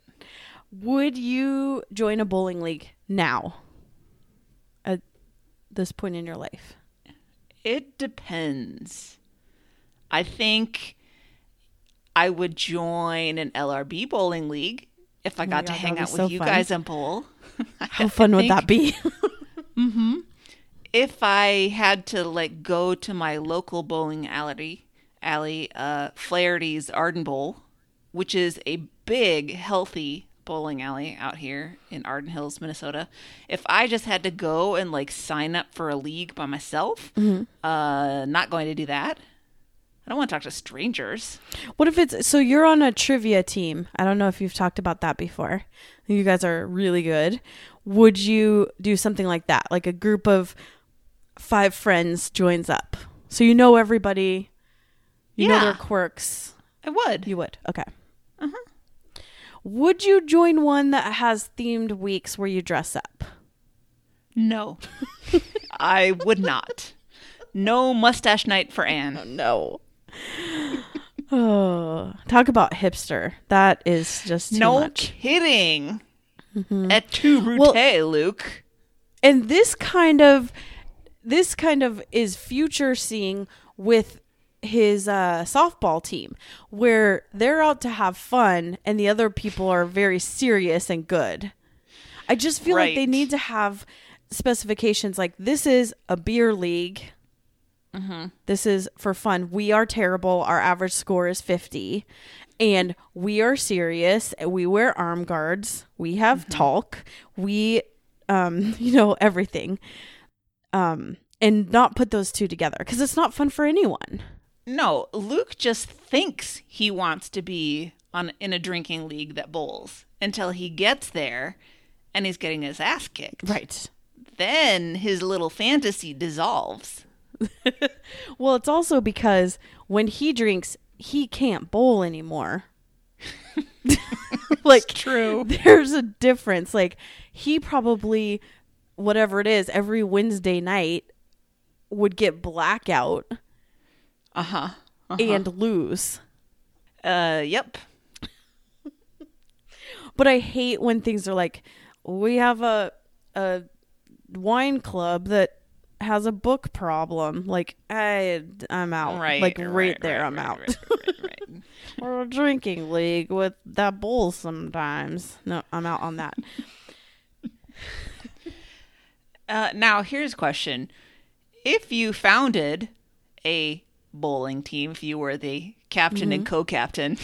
Would you join a bowling league now? At this point in your life? It depends. I think I would join an LRB bowling league if I got to God, hang out with so you fun. guys and bowl. How fun would that be? if I had to like go to my local bowling alley, alley, uh, Flaherty's Arden Bowl, which is a big, healthy bowling alley out here in Arden Hills, Minnesota. If I just had to go and like sign up for a league by myself, uh, not going to do that. I don't want to talk to strangers. What if it's so you're on a trivia team? I don't know if you've talked about that before. You guys are really good. Would you do something like that? Like a group of five friends joins up. So you know everybody, you know their quirks. I would. You would. Okay. Uh-huh. Would you join one that has themed weeks where you dress up? No, I would not. No mustache night for Anne. No. oh, talk about hipster. That is just no much. kidding. Et tu brute, Well- Luke. and this kind of this kind of is future seeing with his uh, softball team where they're out to have fun and the other people are very serious and good i just feel like they need to have specifications like this is a beer league this is for fun. We are terrible. Our average score is 50 and we are serious. We wear arm guards. We have talk. We um you know everything. Um and not put those two together because it's not fun for anyone. No, Luke just thinks he wants to be on in a drinking league that bowls until he gets there and he's getting his ass kicked. right. Then his little fantasy dissolves well, it's also because when he drinks, he can't bowl anymore. like true. There's a difference. Like he probably whatever it is every Wednesday night would get blackout Uh-huh. and lose. Uh yep. But I hate when things are like we have a a wine club that has a book problem. Like I I'm out. Right. Like right, right, there right, I'm out. or a drinking league with that bull sometimes. No, I'm out on that. Uh, now, here's a question. If you founded a bowling team, if you were the captain and co captain,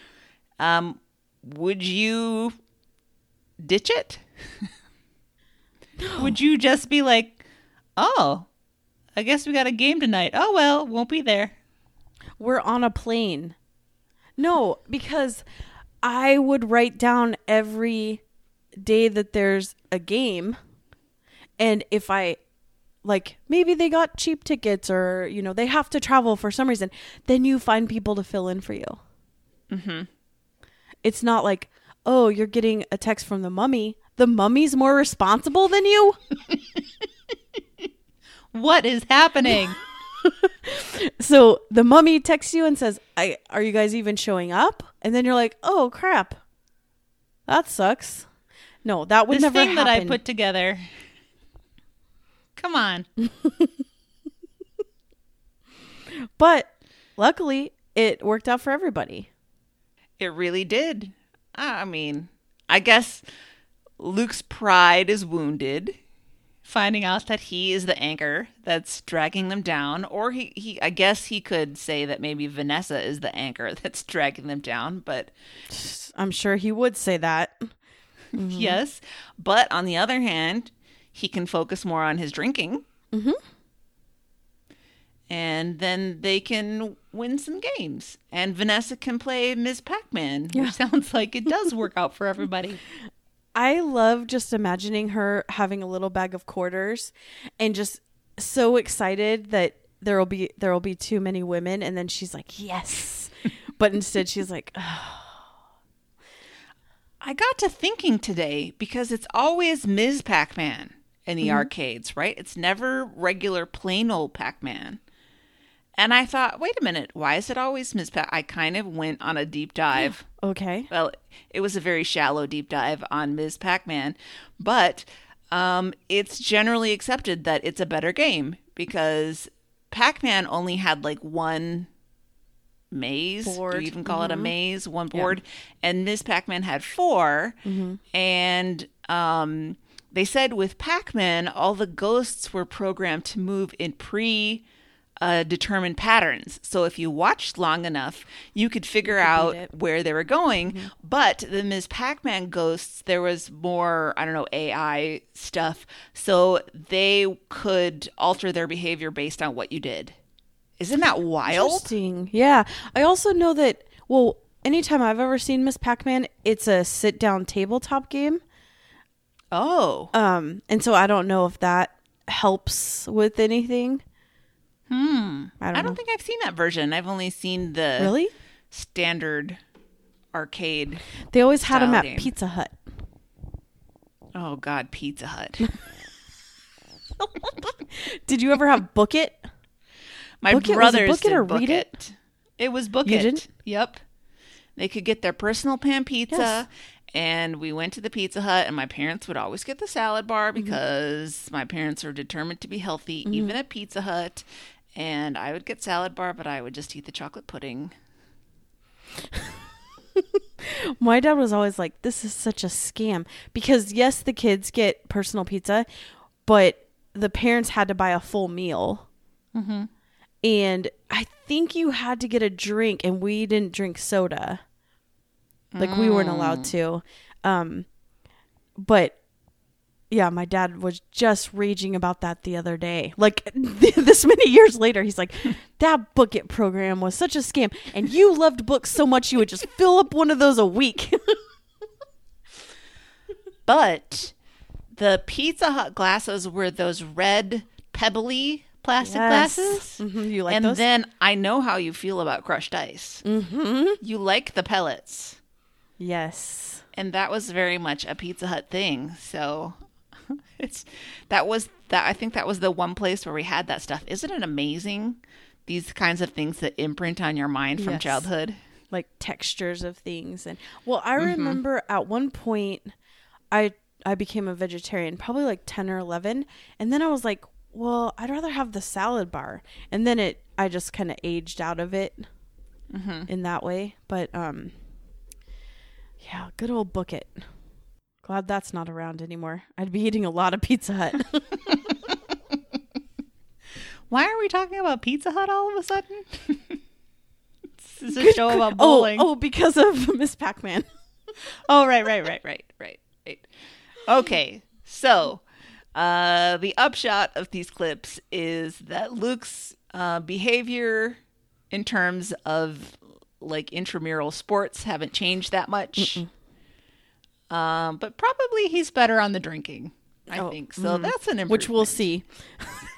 um, would you ditch it? would you just be like, oh, I guess we got a game tonight. Oh, well, won't be there. We're on a plane. No, because I would write down every day that there's a game. And if I like maybe they got cheap tickets or you know they have to travel for some reason, then you find people to fill in for you. Mm-hmm. It's not like, "Oh, you're getting a text from the mummy. The mummy's more responsible than you?" What is happening? So the mummy texts you and says, "I are you guys even showing up?" And then you're like, "Oh crap, that sucks." No, that would this never thing that I put together. Come on. but luckily, it worked out for everybody. It really did. I mean, I guess Luke's pride is wounded, finding out that he is the anchor that's dragging them down. Or he, he I guess he could say that maybe Vanessa is the anchor that's dragging them down, but I'm sure he would say that. yes. But on the other hand, he can focus more on his drinking. Mm-hmm. And then they can win some games. And Vanessa can play Ms. Pac Man, which sounds like it does work out for everybody. I love just imagining her having a little bag of quarters and just so excited that there will be there will be too many women and then she's like, "Yes." but instead she's like, "Ugh." I got to thinking today because it's always Ms. Pac Man in the mm-hmm. arcades, right? It's never regular plain old Pac Man. And I thought, wait a minute, why is it always Ms. Pac? I kind of went on a deep dive. "Okay." well, it was a very shallow deep dive on Ms. Pac Man, but um, it's generally accepted that it's a better game because Pac Man only had like one maze. Do you even call it a maze? One board. And Ms. Pac Man had 4 And um, they said with Pac Man, all the ghosts were programmed to move in pre. Uh, determined patterns. So if you watched long enough, you could figure out it. where they were going. But the Ms. Pac Man ghosts, there was more, I don't know, AI stuff. So they could alter their behavior based on what you did. Isn't that wild? Interesting. Yeah. I also know that well, anytime I've ever seen Miss Pac-Man, it's a sit-down tabletop game. Oh. Um, and so I don't know if that helps with anything. Hmm. I don't, I don't think I've seen that version. I've only seen the really. standard arcade. They always had them at game. Pizza Hut. Oh, God, Pizza Hut. Did you ever have Book It? My Book It? Was it brothers Book It or book Read it. It? It was book You it. didn't? Yep. They could get their personal pan pizza, Yes. and we went to the Pizza Hut, and my parents would always get the salad bar Mm-hmm. because my parents are determined to be healthy, even at Pizza Hut. And I would get salad bar, but I would just eat the chocolate pudding. My dad was always like, "This is such a scam," because yes, the kids get personal pizza, but the parents had to buy a full meal, mm-hmm. and I think you had to get a drink, and we didn't drink soda, like we weren't allowed to. Um, but yeah, my dad was just raging about that the other day. Like this many years later, he's like, "That Book It program was such a scam, and you loved books so much you would just fill up one of those a week." But the Pizza Hut glasses were those red pebbly plastic Yes. glasses. Mhm, You like those? and those? then I know how you feel about crushed ice. mm-hmm. You like the pellets. Yes. and that was very much a Pizza Hut thing. So it's that was that I think that was the one place where we had that stuff. Isn't it amazing? These kinds of things that imprint on your mind from Yes. childhood. like textures of things and well i Mm-hmm. remember at one point i i became a vegetarian probably like 10 or 11 and then i was like well i'd rather have the salad bar and then it i just kind of aged out of it Mm-hmm. in that way but um yeah good old book it glad that's not around anymore i'd be eating a lot of pizza hut Why are we talking about Pizza Hut all of a sudden? this is a show about oh bowling. oh because of miss pac-man Oh, right, right, right, right, right, right. Okay, so uh, the upshot of these clips is that Luke's uh, behavior in terms of like intramural sports haven't changed that much. Um, but probably he's better on the drinking. I Oh, think so. That's an which we'll see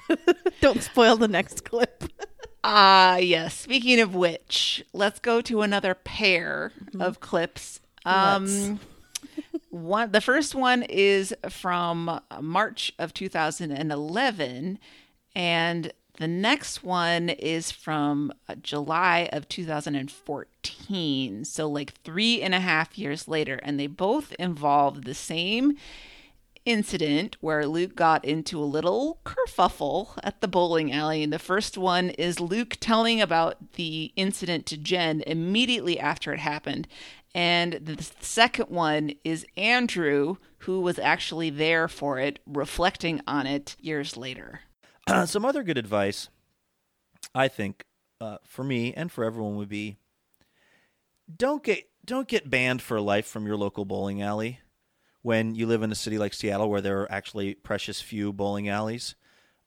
don't spoil the next clip Ah, yes. Speaking of which, let's go to another pair of clips. Um, one, the first one is from March of 2011, and the next one is from uh, July of 2014. So, like three and a half years later, and they both involve the same incident where Luke got into a little kerfuffle at the bowling alley. And the first one is Luke telling about the incident to Jen immediately after it happened. And the second one is Andrew, who was actually there for it, reflecting on it years later. Some other good advice, I think, uh, for me and for everyone would be: don't get don't get banned for life from your local bowling alley when you live in a city like Seattle, where there are actually precious few bowling alleys.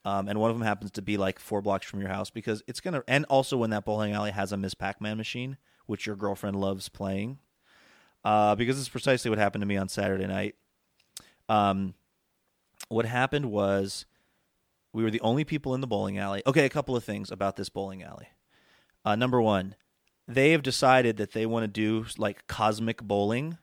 Um, and one of them happens to be like four blocks from your house because it's gonna. And also, when that bowling alley has a Miss Pac-Man machine, which your girlfriend loves playing, uh, because it's precisely what happened to me on Saturday night. Um, what happened was we were the only people in the bowling alley. Okay, a couple of things about this bowling alley. Uh, number one, they have decided that they want to do like cosmic bowling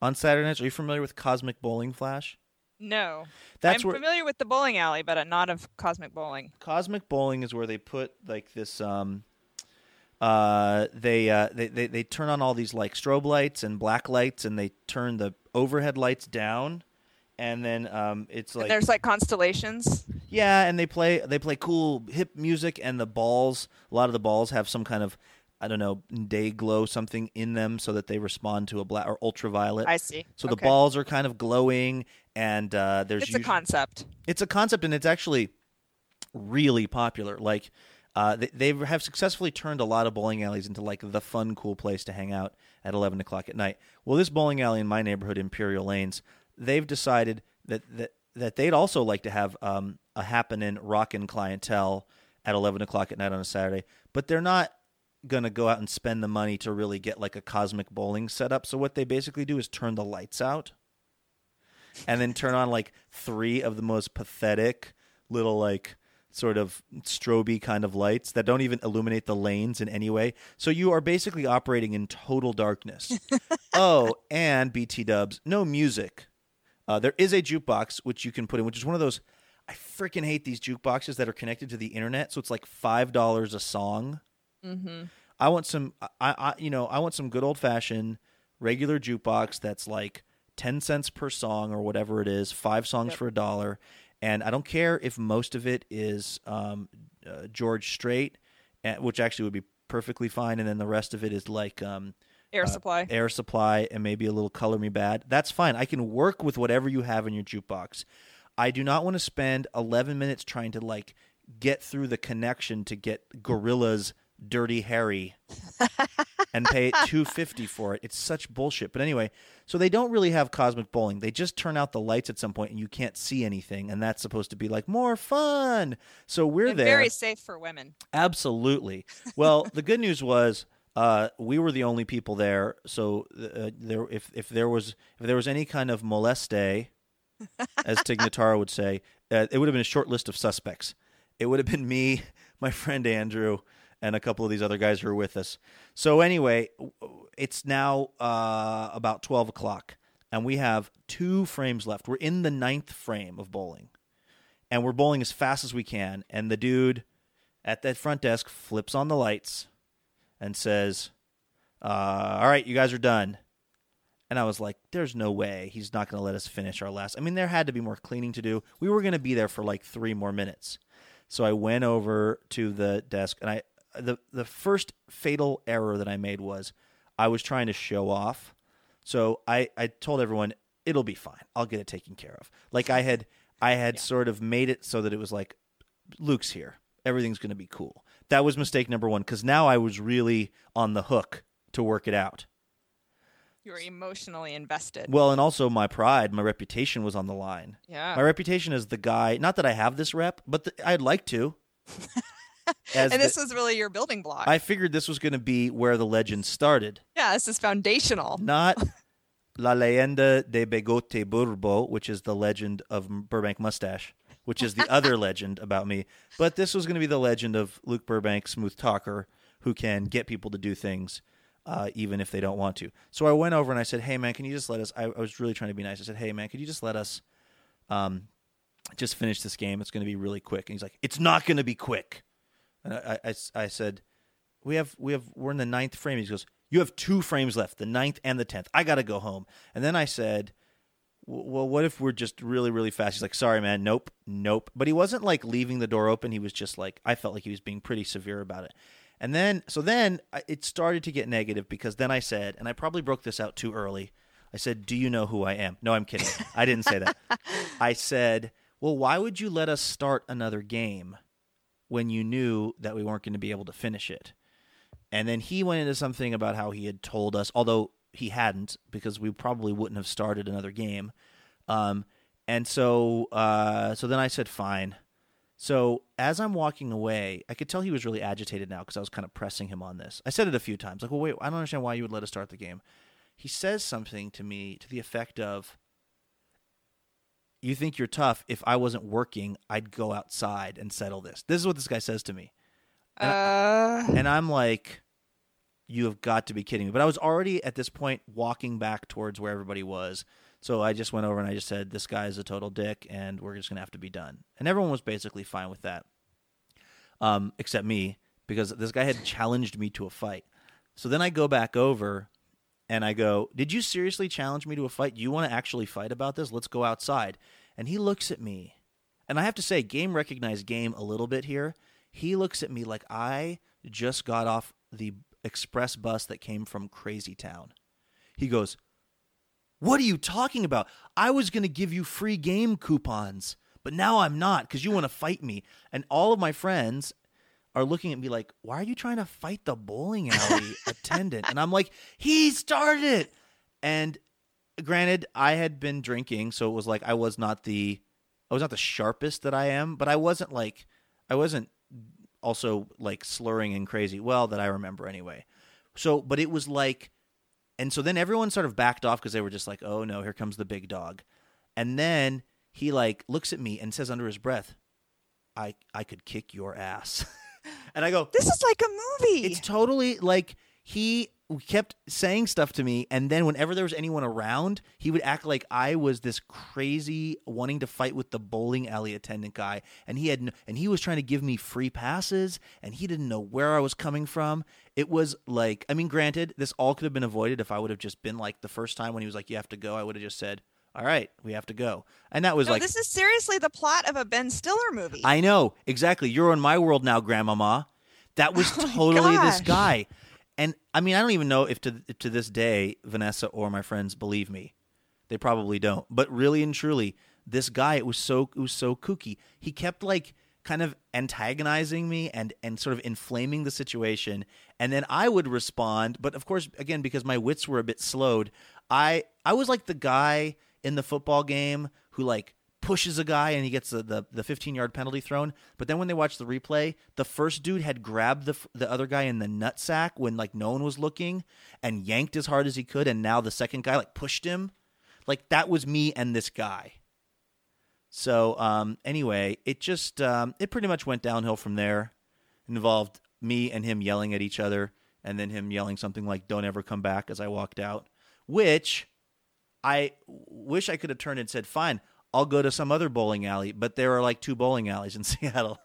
on Saturday nights. Are you familiar with cosmic bowling, Flash? No. That's I'm where familiar with the bowling alley, but not of cosmic bowling. cosmic bowling is where they put like this. Um, uh, they, uh, they they they turn on all these like strobe lights and black lights, and they turn the overhead lights down, and then um, it's And like there's like constellations. Yeah, and they play they play cool hip music, and the balls. A lot of the balls have some kind of I don't know day glow something in them, so that they respond to a black or ultraviolet. I see. So the balls are kind of glowing, and uh, there's It's a concept. it's a concept, and it's actually really popular. Like uh, they they have successfully turned a lot of bowling alleys into like the fun, cool place to hang out at eleven o'clock at night. Well, this bowling alley in my neighborhood, Imperial Lanes, they've decided that that that they'd also like to have um, a happening rockin' clientele at eleven o'clock at night on a Saturday, but they're not gonna go out and spend the money to really get like a cosmic bowling setup. So what they basically do is turn the lights out and then turn on like three of the most pathetic little like sort of stroby kind of lights that don't even illuminate the lanes in any way. So you are basically operating in total darkness. oh, and BT dubs, no music. Uh, there is a jukebox which you can put in, which is one of those. I freaking hate these jukeboxes that are connected to the internet. So it's like five dollars a song. Mm-hmm. I want some. I, I you know I want some good old fashioned regular jukebox that's like ten cents per song or whatever it is, five songs for a dollar, and I don't care if most of it is um, uh, George Strait, uh, which actually would be perfectly fine, and then the rest of it is like um, Air uh, supply. air supply, and maybe a little Color Me Badd. That's fine. I can work with whatever you have in your jukebox. I do not want to spend 11 minutes trying to like get through the connection to get Gorillaz Dirty Harry and pay 250 for it. It's such bullshit. But anyway, so they don't really have cosmic bowling. They just turn out the lights at some point and you can't see anything and that's supposed to be like more fun. So we're And there. very safe for women. Absolutely. Well, the good news was uh, we were the only people there. So uh, there, if if there was if there was any kind of moleste, as Tig Notaro would say, uh, it would have been a short list of suspects. it would have been me, my friend Andrew, and a couple of these other guys who were with us. So anyway, it's now uh, about twelve o'clock, and we have two frames left. We're in the ninth frame of bowling, and we're bowling as fast as we can. And the dude at that front desk flips on the lights and says, uh, "All right, you guys are done." And I was like, "There's no way he's not going to let us finish our last." I mean, there had to be more cleaning to do. We were going to be there for like three more minutes. So I went over to the desk, and I the the first fatal error that I made was I was trying to show off. So I I told everyone it'll be fine. I'll get it taken care of. Like I had I had sort of made it so that it was like Luke's here. Everything's going to be cool. That was mistake number 1 cuz now I was really on the hook to work it out. You were emotionally invested. Well, and also my pride, my reputation was on the line. Yeah. My reputation as the guy, not that I have this rep, but the, I'd like to. And this the- was really your building block. I figured this was going to be where the legend started. yeah, this is foundational. Not La Leyenda de Bigote Burbo, which is the legend of Burbank Mustache, which is the other legend about me. But this was going to be the legend of Luke Burbank, smooth talker, who can get people to do things uh, even if they don't want to. So I went over and I said, "Hey man, can you just let us?" I, I was really trying to be nice. I said, "Hey man, could you just let us um, just finish this game? It's going to be really quick." And he's like, "It's not going to be quick." And I, I, I said, "We have we have we're in the ninth frame." He goes, "You have two frames left, the ninth and the tenth. I got to go home." And then I said, "W- "Well, what if we're just really really fast?" He's like, "Sorry, man, nope, nope." But he wasn't like leaving the door open. He was just like, I felt like he was being pretty severe about it. And then, so then it started to get negative because then I said, and I probably broke this out too early. I said, "Do you know who I am?" No, I'm kidding. I didn't say that. I said, "Well, why would you let us start another game when you knew that we weren't going to be able to finish it?" And then he went into something about how he had told us, although he hadn't, because we probably wouldn't have started another game. Um, and so, uh, so then I said, "Fine." So as I'm walking away, I could tell he was really agitated now because I was kind of pressing him on this. I said it a few times, like, "Well, wait, I don't understand why you would let us start the game." He says something to me to the effect of, "You think you're tough? If I wasn't working, I'd go outside and settle this." This is what this guy says to me, Uh, and I'm like, "You have got to be kidding me!" But I was already at this point walking back towards where everybody was. So I just went over and I just said, "This guy is a total dick, and we're just gonna have to be done." And everyone was basically fine with that, um, except me because this guy had challenged me to a fight. So then I go back over and I go, "Did you seriously challenge me to a fight? You want to actually fight about this? Let's go outside." And he looks at me, and I have to say, game recognized game a little bit here. He looks at me like I just got off the express bus that came from Crazy Town. He goes, what are you talking about? I was going to give you free game coupons, but now I'm not because you want to fight me. And all of my friends are looking at me like, why are you trying to fight the bowling alley attendant? And I'm like, he started it. And granted, I had been drinking, so it was like I was not the I was not the sharpest that I am, but I wasn't like I wasn't also like slurring and crazy. Well, that I remember anyway. So, but it was like and so then everyone sort of backed off because they were just like, "Oh no, here comes the big dog." And then he like looks at me and says under his breath, "I I could kick your ass." and I go, this is like a movie. it's totally like he kept saying stuff to me and then whenever there was anyone around he would act like i was this crazy wanting to fight with the bowling alley attendant guy and he had no, and he was trying to give me free passes and he didn't know where i was coming from it was like i mean granted this all could have been avoided if i would have just been like the first time when he was like you have to go i would have just said all right we have to go and that was no, like this is seriously the plot of a Ben Stiller movie. I know exactly. You're in my world now, Grandmama. That was Oh totally this guy, and I mean, I don't even know if to to this day Vanessa or my friends believe me. They probably don't. But really and truly, this guy, it was so it was so kooky. He kept like kind of antagonizing me and and sort of inflaming the situation, and then I would respond. But of course, again, because my wits were a bit slowed, I I was like the guy in the football game who like pushes a guy and he gets the, the, the 15 yard penalty thrown. But then when they watch the replay, the first dude had grabbed the, the other guy in the nutsack when like no one was looking and yanked as hard as he could. And now the second guy like pushed him. Like that was me and this guy. So um, anyway, it just um, it pretty much went downhill from there. It involved me and him yelling at each other, and then him yelling something like "Don't ever come back" as I walked out, which I wish I could have turned and said, "Fine, I'll go to some other bowling alley." But there are like two bowling alleys in Seattle.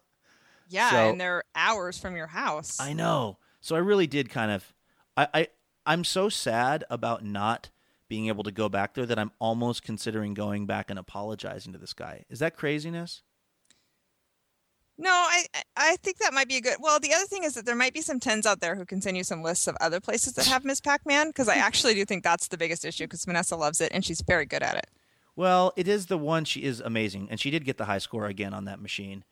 Yeah, So- and they're hours from your house. I know. So I really did kind of. I, I I'm so sad about not being able to go back there that I'm almost considering going back and apologizing to this guy. Is that craziness? No, I I- I think that might be a good. Well, the other thing is that there might be some tens out there who can send you some lists of other places that have Miss Pac-Man because I actually do think that's the biggest issue because Vanessa loves it and she's very good at it. Well, it is the one. She is amazing, and she did get the high score again on that machine,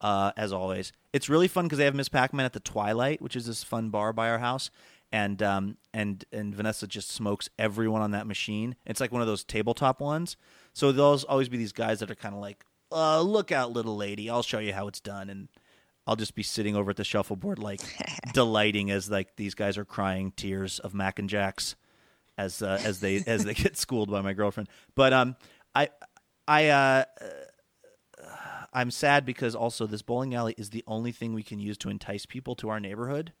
uh, as always. It's really fun because they have Miss Pac-Man at the Twilight, which is this fun bar by our house, and um, and and Vanessa just smokes everyone on that machine. It's like one of those tabletop ones. So there'll always be these guys that are kind of like, uh, "Look out, little lady! I'll show you how it's done," and I'll just be sitting over at the shuffleboard, like delighting as like these guys are crying tears of Mac and Jacks as uh, as they as they get schooled by my girlfriend. But um, I I uh, I'm sad because also this bowling alley is the only thing we can use to entice people to our neighborhood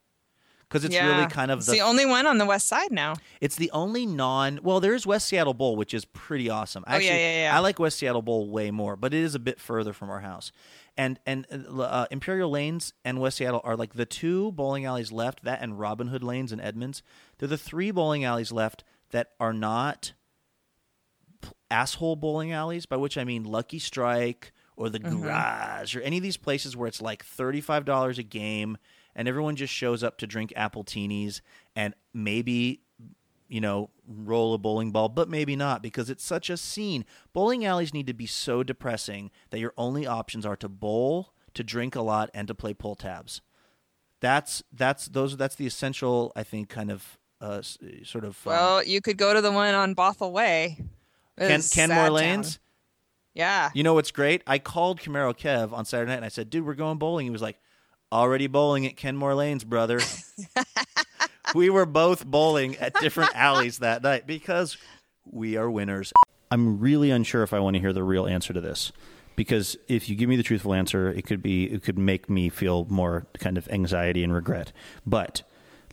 because it's yeah. really kind of it's the, the only one on the west side now. it's the only non. Well, there's West Seattle Bowl, which is pretty awesome. Oh, yeah, yeah, yeah. I like West Seattle Bowl way more, but it is a bit further from our house. And and uh, Imperial Lanes and West Seattle are like the two bowling alleys left. That and Robin Hood Lanes and Edmonds. They're the three bowling alleys left that are not asshole bowling alleys. By which I mean Lucky Strike or the Mm-hmm. Garage or any of these places where it's like thirty five dollars a game and everyone just shows up to drink appletinis and maybe you know, roll a bowling ball, but maybe not because it's such a scene. Bowling alleys need to be so depressing that your only options are to bowl, to drink a lot, and to play pull tabs. That's that's those that's the essential, I think, kind of uh, sort of um, Well, you could go to the one on Bothell Way. Ken, It's Kenmore Lanes. town. Yeah. You know what's great? I called Camaro Kev on Saturday night and I said, "Dude, we're going bowling." He was like, "Already bowling at Kenmore Lanes, brother." we were both bowling at different alleys that night because we are winners. I'm really unsure if I want to hear the real answer to this because if you give me the truthful answer, it could be it could make me feel more kind of anxiety and regret. But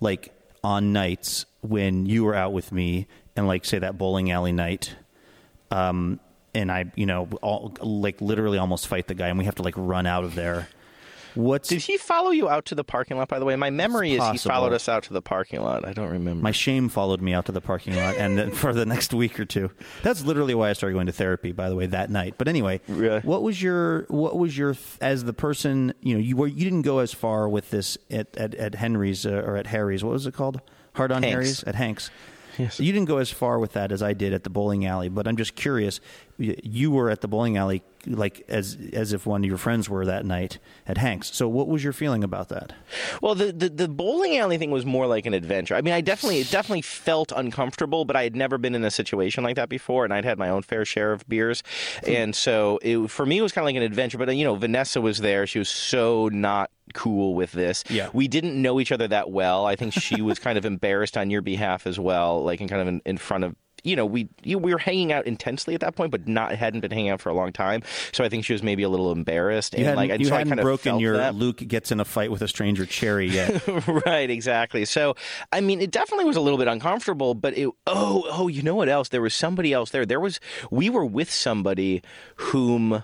like on nights when you were out with me and like say that bowling alley night um, and I, you know, all, like literally almost fight the guy, and we have to like run out of there. What's Did he follow you out to the parking lot? By the way, my memory is he followed us out to the parking lot. I don't remember. my shame followed me out to the parking lot, and then for the next week or two. That's literally why I started going to therapy. By the way, that night. But anyway, Really? what was your what was your as the person you know you were you didn't go as far with this at at, at Henry's uh, or at Harry's. What was it called? Hard on Hank's. Harry's at Hank's. Yes. You didn't go as far with that as I did at the bowling alley, but I'm just curious. You were at the bowling alley like as as if one of your friends were that night at Hank's. So what was your feeling about that? Well, the, the the bowling alley thing was more like an adventure. I mean, I definitely it definitely felt uncomfortable, but I had never been in a situation like that before, and I'd had my own fair share of beers, hmm. and so it, for me it was kind of like an adventure. But you know, Vanessa was there; she was so not cool with this. Yeah. we didn't know each other that well. I think she was kind of embarrassed on your behalf as well, like in kind of in, in front of. You know, we you, we were hanging out intensely at that point, but not hadn't been hanging out for a long time. So I think she was maybe a little embarrassed. You and hadn't, like, you so hadn't broken your that. Luke gets in a fight with a stranger cherry yet. right, exactly. So, I mean, it definitely was a little bit uncomfortable, but it, oh, oh, you know what else? There was somebody else there. There was, we were with somebody whom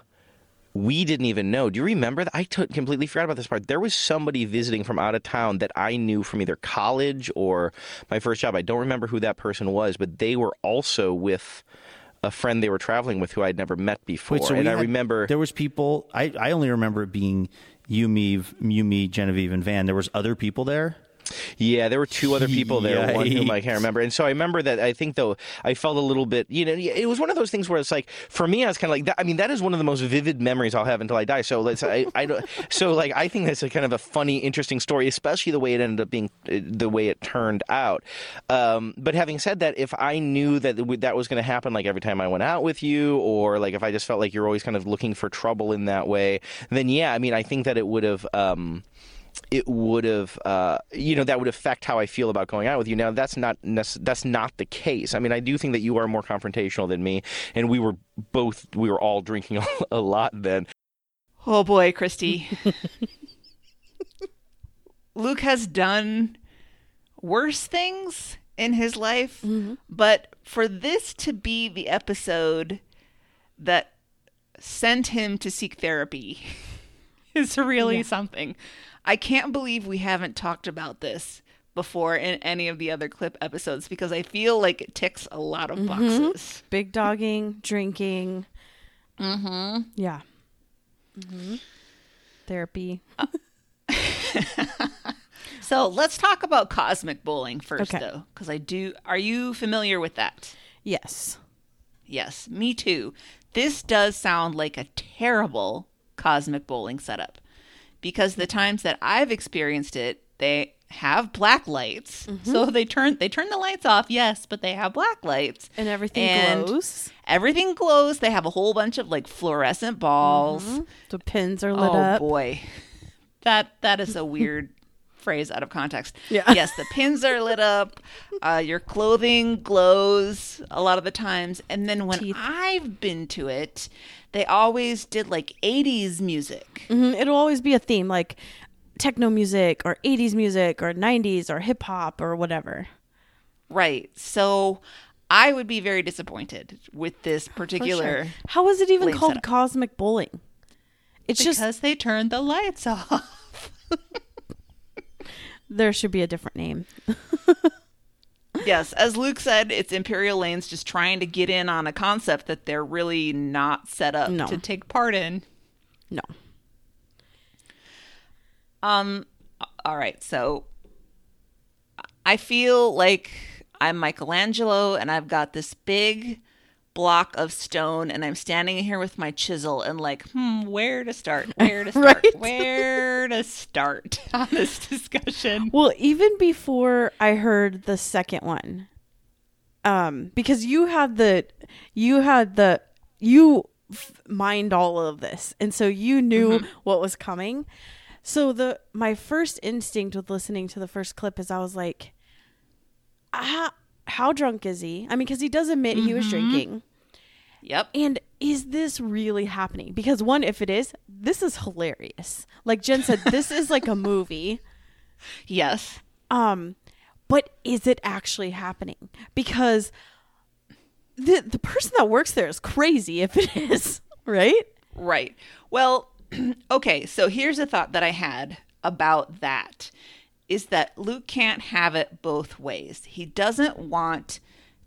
we didn't even know. Do you remember that? I t- completely forgot about this part. There was somebody visiting from out of town that I knew from either college or my first job. I don't remember who that person was, but they were also with a friend they were traveling with who I'd never met before. Wait, so and we I had- remember there was people. I I only remember it being you, me, you, me, Genevieve, and Van. There was other people there. Yeah, there were two other people there, one whom I can't remember. And so I remember that I think though I felt a little bit, you know, it was one of those things where it's like for me I was kind of like that. I mean, that is one of the most vivid memories I'll have until I die. So let's I, I don't so like I think that's a kind of a funny, interesting story, especially the way it ended up being, uh, the way it turned out. Um, but having said that, if I knew that that was going to happen, like every time I went out with you, or like if I just felt like you're always kind of looking for trouble in that way, then yeah, I mean, I think that it would have. Um, it would have, uh, you know, that would affect how I feel about going out with you. Now, that's not nece- that's not the case. I mean, I do think that you are more confrontational than me, and we were both we were all drinking a, a lot then. Oh boy, Christy. Luke has done worse things in his life, Mm-hmm. but for this to be the episode that sent him to seek therapy is really something. I can't believe we haven't talked about this before in any of the other clip episodes because I feel like it ticks a lot of boxes. Big dogging, drinking. Mm-hmm. Yeah. Mm-hmm. Therapy. So let's talk about cosmic bowling first, Okay. though, because I do. Are you familiar with that? Yes. Yes, me too. This does sound like a terrible cosmic bowling setup because the times that I've experienced it, they have black lights. Mm-hmm. So they turn they turn the lights off, yes, but they have black lights. And everything And glows. Everything glows. They have a whole bunch of like fluorescent balls. The pins are lit Oh up. Oh boy. That that is a weird phrase out of context. Yeah. Yes, the pins are lit up. Uh, your clothing glows a lot of the times, and then when Teeth. I've been to it, they always did like '80s music. Mhm. It'll always be a theme like techno music or 80s music or 90s or hip hop or whatever. Right. So I would be very disappointed with this particular sure. How is it even called setup. cosmic bowling? It's because just because they turned the lights off. there should be a different name. yes, as Luke said, it's Imperial Lanes just trying to get in on a concept that they're really not set up No. to take part in. No. Um all right, so I feel like I'm Michelangelo and I've got this big block of stone and I'm standing here with my chisel and like, hmm, where to start? Where to start? Right? Where to start on this discussion? Well, even before I heard the second one, um, because you had the, you had the, you f- mined all of this, and so you knew what was coming. So the my first instinct with listening to the first clip is I was like, ah, how drunk is he? I mean, because he does admit he was drinking. Yep. And is this really happening? Because one, if it is, this is hilarious. Like Jen said, this is like a movie. Yes. Um, but is it actually happening? Because the the person that works there is crazy if it is, right? Right. Well, okay, so here's a thought that I had about that is that Luke can't have it both ways. He doesn't want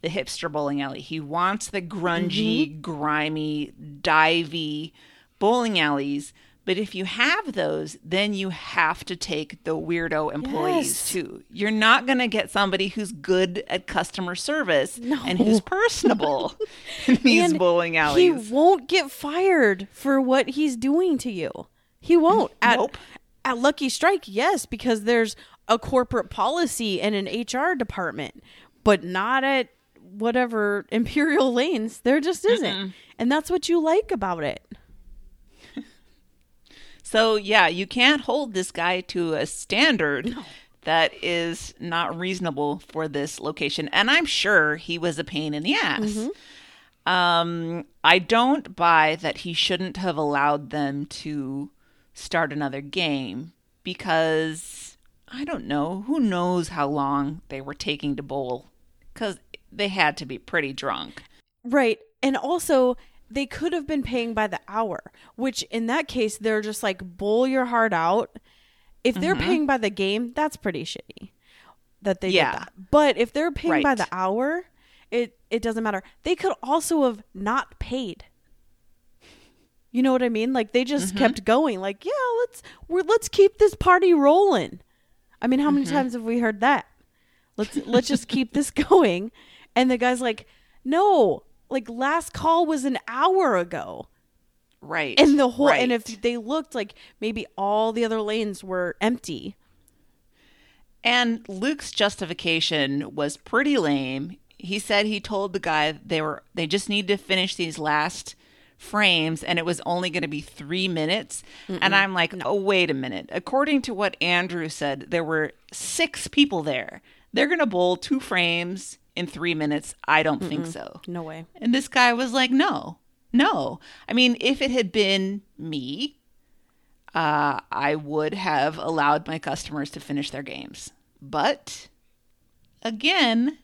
the hipster bowling alley. He wants the grungy, mm-hmm. grimy, divey bowling alleys. But if you have those, then you have to take the weirdo employees Yes. too. You're not going to get somebody who's good at customer service and who's personable in these And bowling alleys. He won't get fired for what he's doing to you. He won't. At, Nope. at Lucky Strike, yes, because there's a corporate policy and an HR department, but not at whatever Imperial Lanes. There just isn't. And that's what you like about it. So yeah, you can't hold this guy to a standard that is not reasonable for this location. And I'm sure he was a pain in the ass. Um, I don't buy that he shouldn't have allowed them to start another game because I don't know. Who knows how long they were taking to bowl? Because they had to be pretty drunk. Right. And also, they could have been paying by the hour, which in that case, they're just like, bowl your heart out. If they're Mm-hmm. paying by the game, that's pretty shitty that they Yeah. did that. But if they're paying by the hour, it, it doesn't matter. They could also have not paid. You know what I mean? Like they just Mm-hmm. kept going. Like, yeah, let's we're let's keep this party rolling. I mean, how many Mm-hmm. times have we heard that? Let's let's just keep this going. And the guy's like, "No, like last call was an hour ago." Right. And the whole and if they looked like maybe all the other lanes were empty. And Luke's justification was pretty lame. He said he told the guy they were they just need to finish these last frames and it was only going to be three minutes. And I'm like, oh, wait a minute. According to what Andrew said, there were six people there. They're going to bowl two frames in three minutes. I don't think so. No way. And this guy was like, no, no. I mean, if it had been me, uh, I would have allowed my customers to finish their games. But again,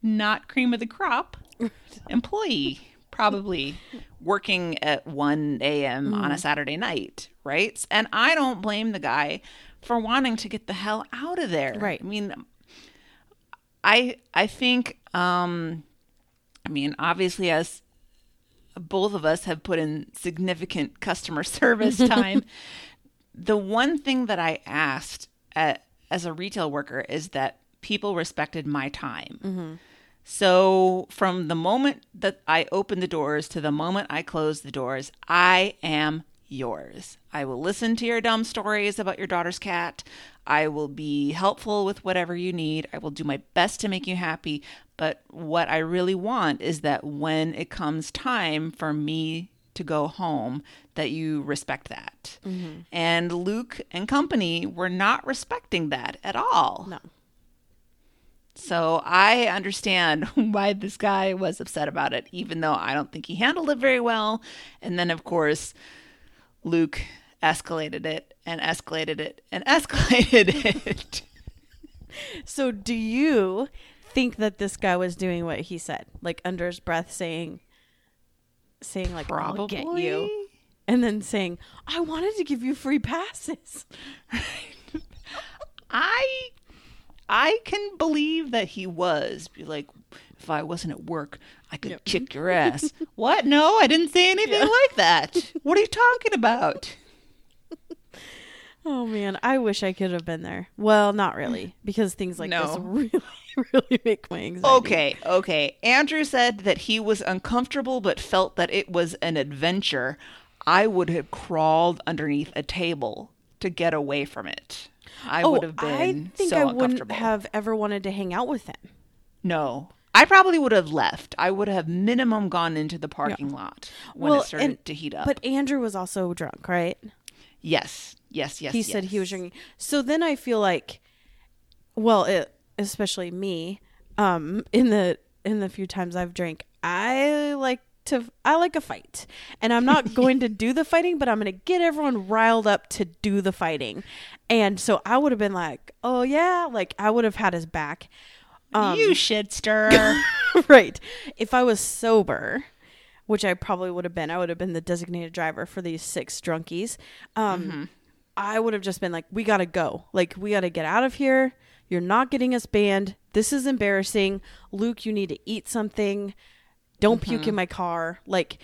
not cream of the crop employee, probably working at 1 a.m. on a Saturday night, right? And I don't blame the guy for wanting to get the hell out of there. Right. I mean, I I think um I mean, obviously as both of us have put in significant customer service time, the one thing that I asked at, as a retail worker is that people respected my time. So from the moment that I open the doors to the moment I close the doors, I am yours. I will listen to your dumb stories about your daughter's cat. I will be helpful with whatever you need. I will do my best to make you happy. But what I really want is that when it comes time for me to go home, that you respect that. Mm-hmm. And Luke and company were not respecting that at all. No. So I understand why this guy was upset about it, even though I don't think he handled it very well. And then, of course, Luke escalated it and escalated it and escalated it. So do you think that this guy was doing what he said? Like under his breath saying saying like I'll get you and then saying I wanted to give you free passes. I I can believe that he was be like if I wasn't at work, I could kick your ass. what? No, I didn't say anything like that. What are you talking about? Oh man, I wish I could have been there. Well, not really, because things like this really, really make my anxiety. Okay, okay. Andrew said that he was uncomfortable but felt that it was an adventure. I would have crawled underneath a table to get away from it. I oh, would have been I think so I wouldn't have ever wanted to hang out with him. No. I probably would have left. I would have minimum gone into the parking lot when well, it started and- to heat up. But Andrew was also drunk, right? yes, yes, yes. he said he was drinking. So then I feel like, well, it, especially me, um, in the in the few times I've drank, I like to I like a fight, and I'm not going to do the fighting, but I'm going to get everyone riled up to do the fighting, and so I would have been like, oh yeah, like I would have had his back. Um, you shit stir. right. If I was sober, which I probably would have been, I would have been the designated driver for these six drunkies. Um, I would have just been like, we got to go. Like, we got to get out of here. You're not getting us banned. This is embarrassing. Luke, you need to eat something. Don't puke in my car. Like,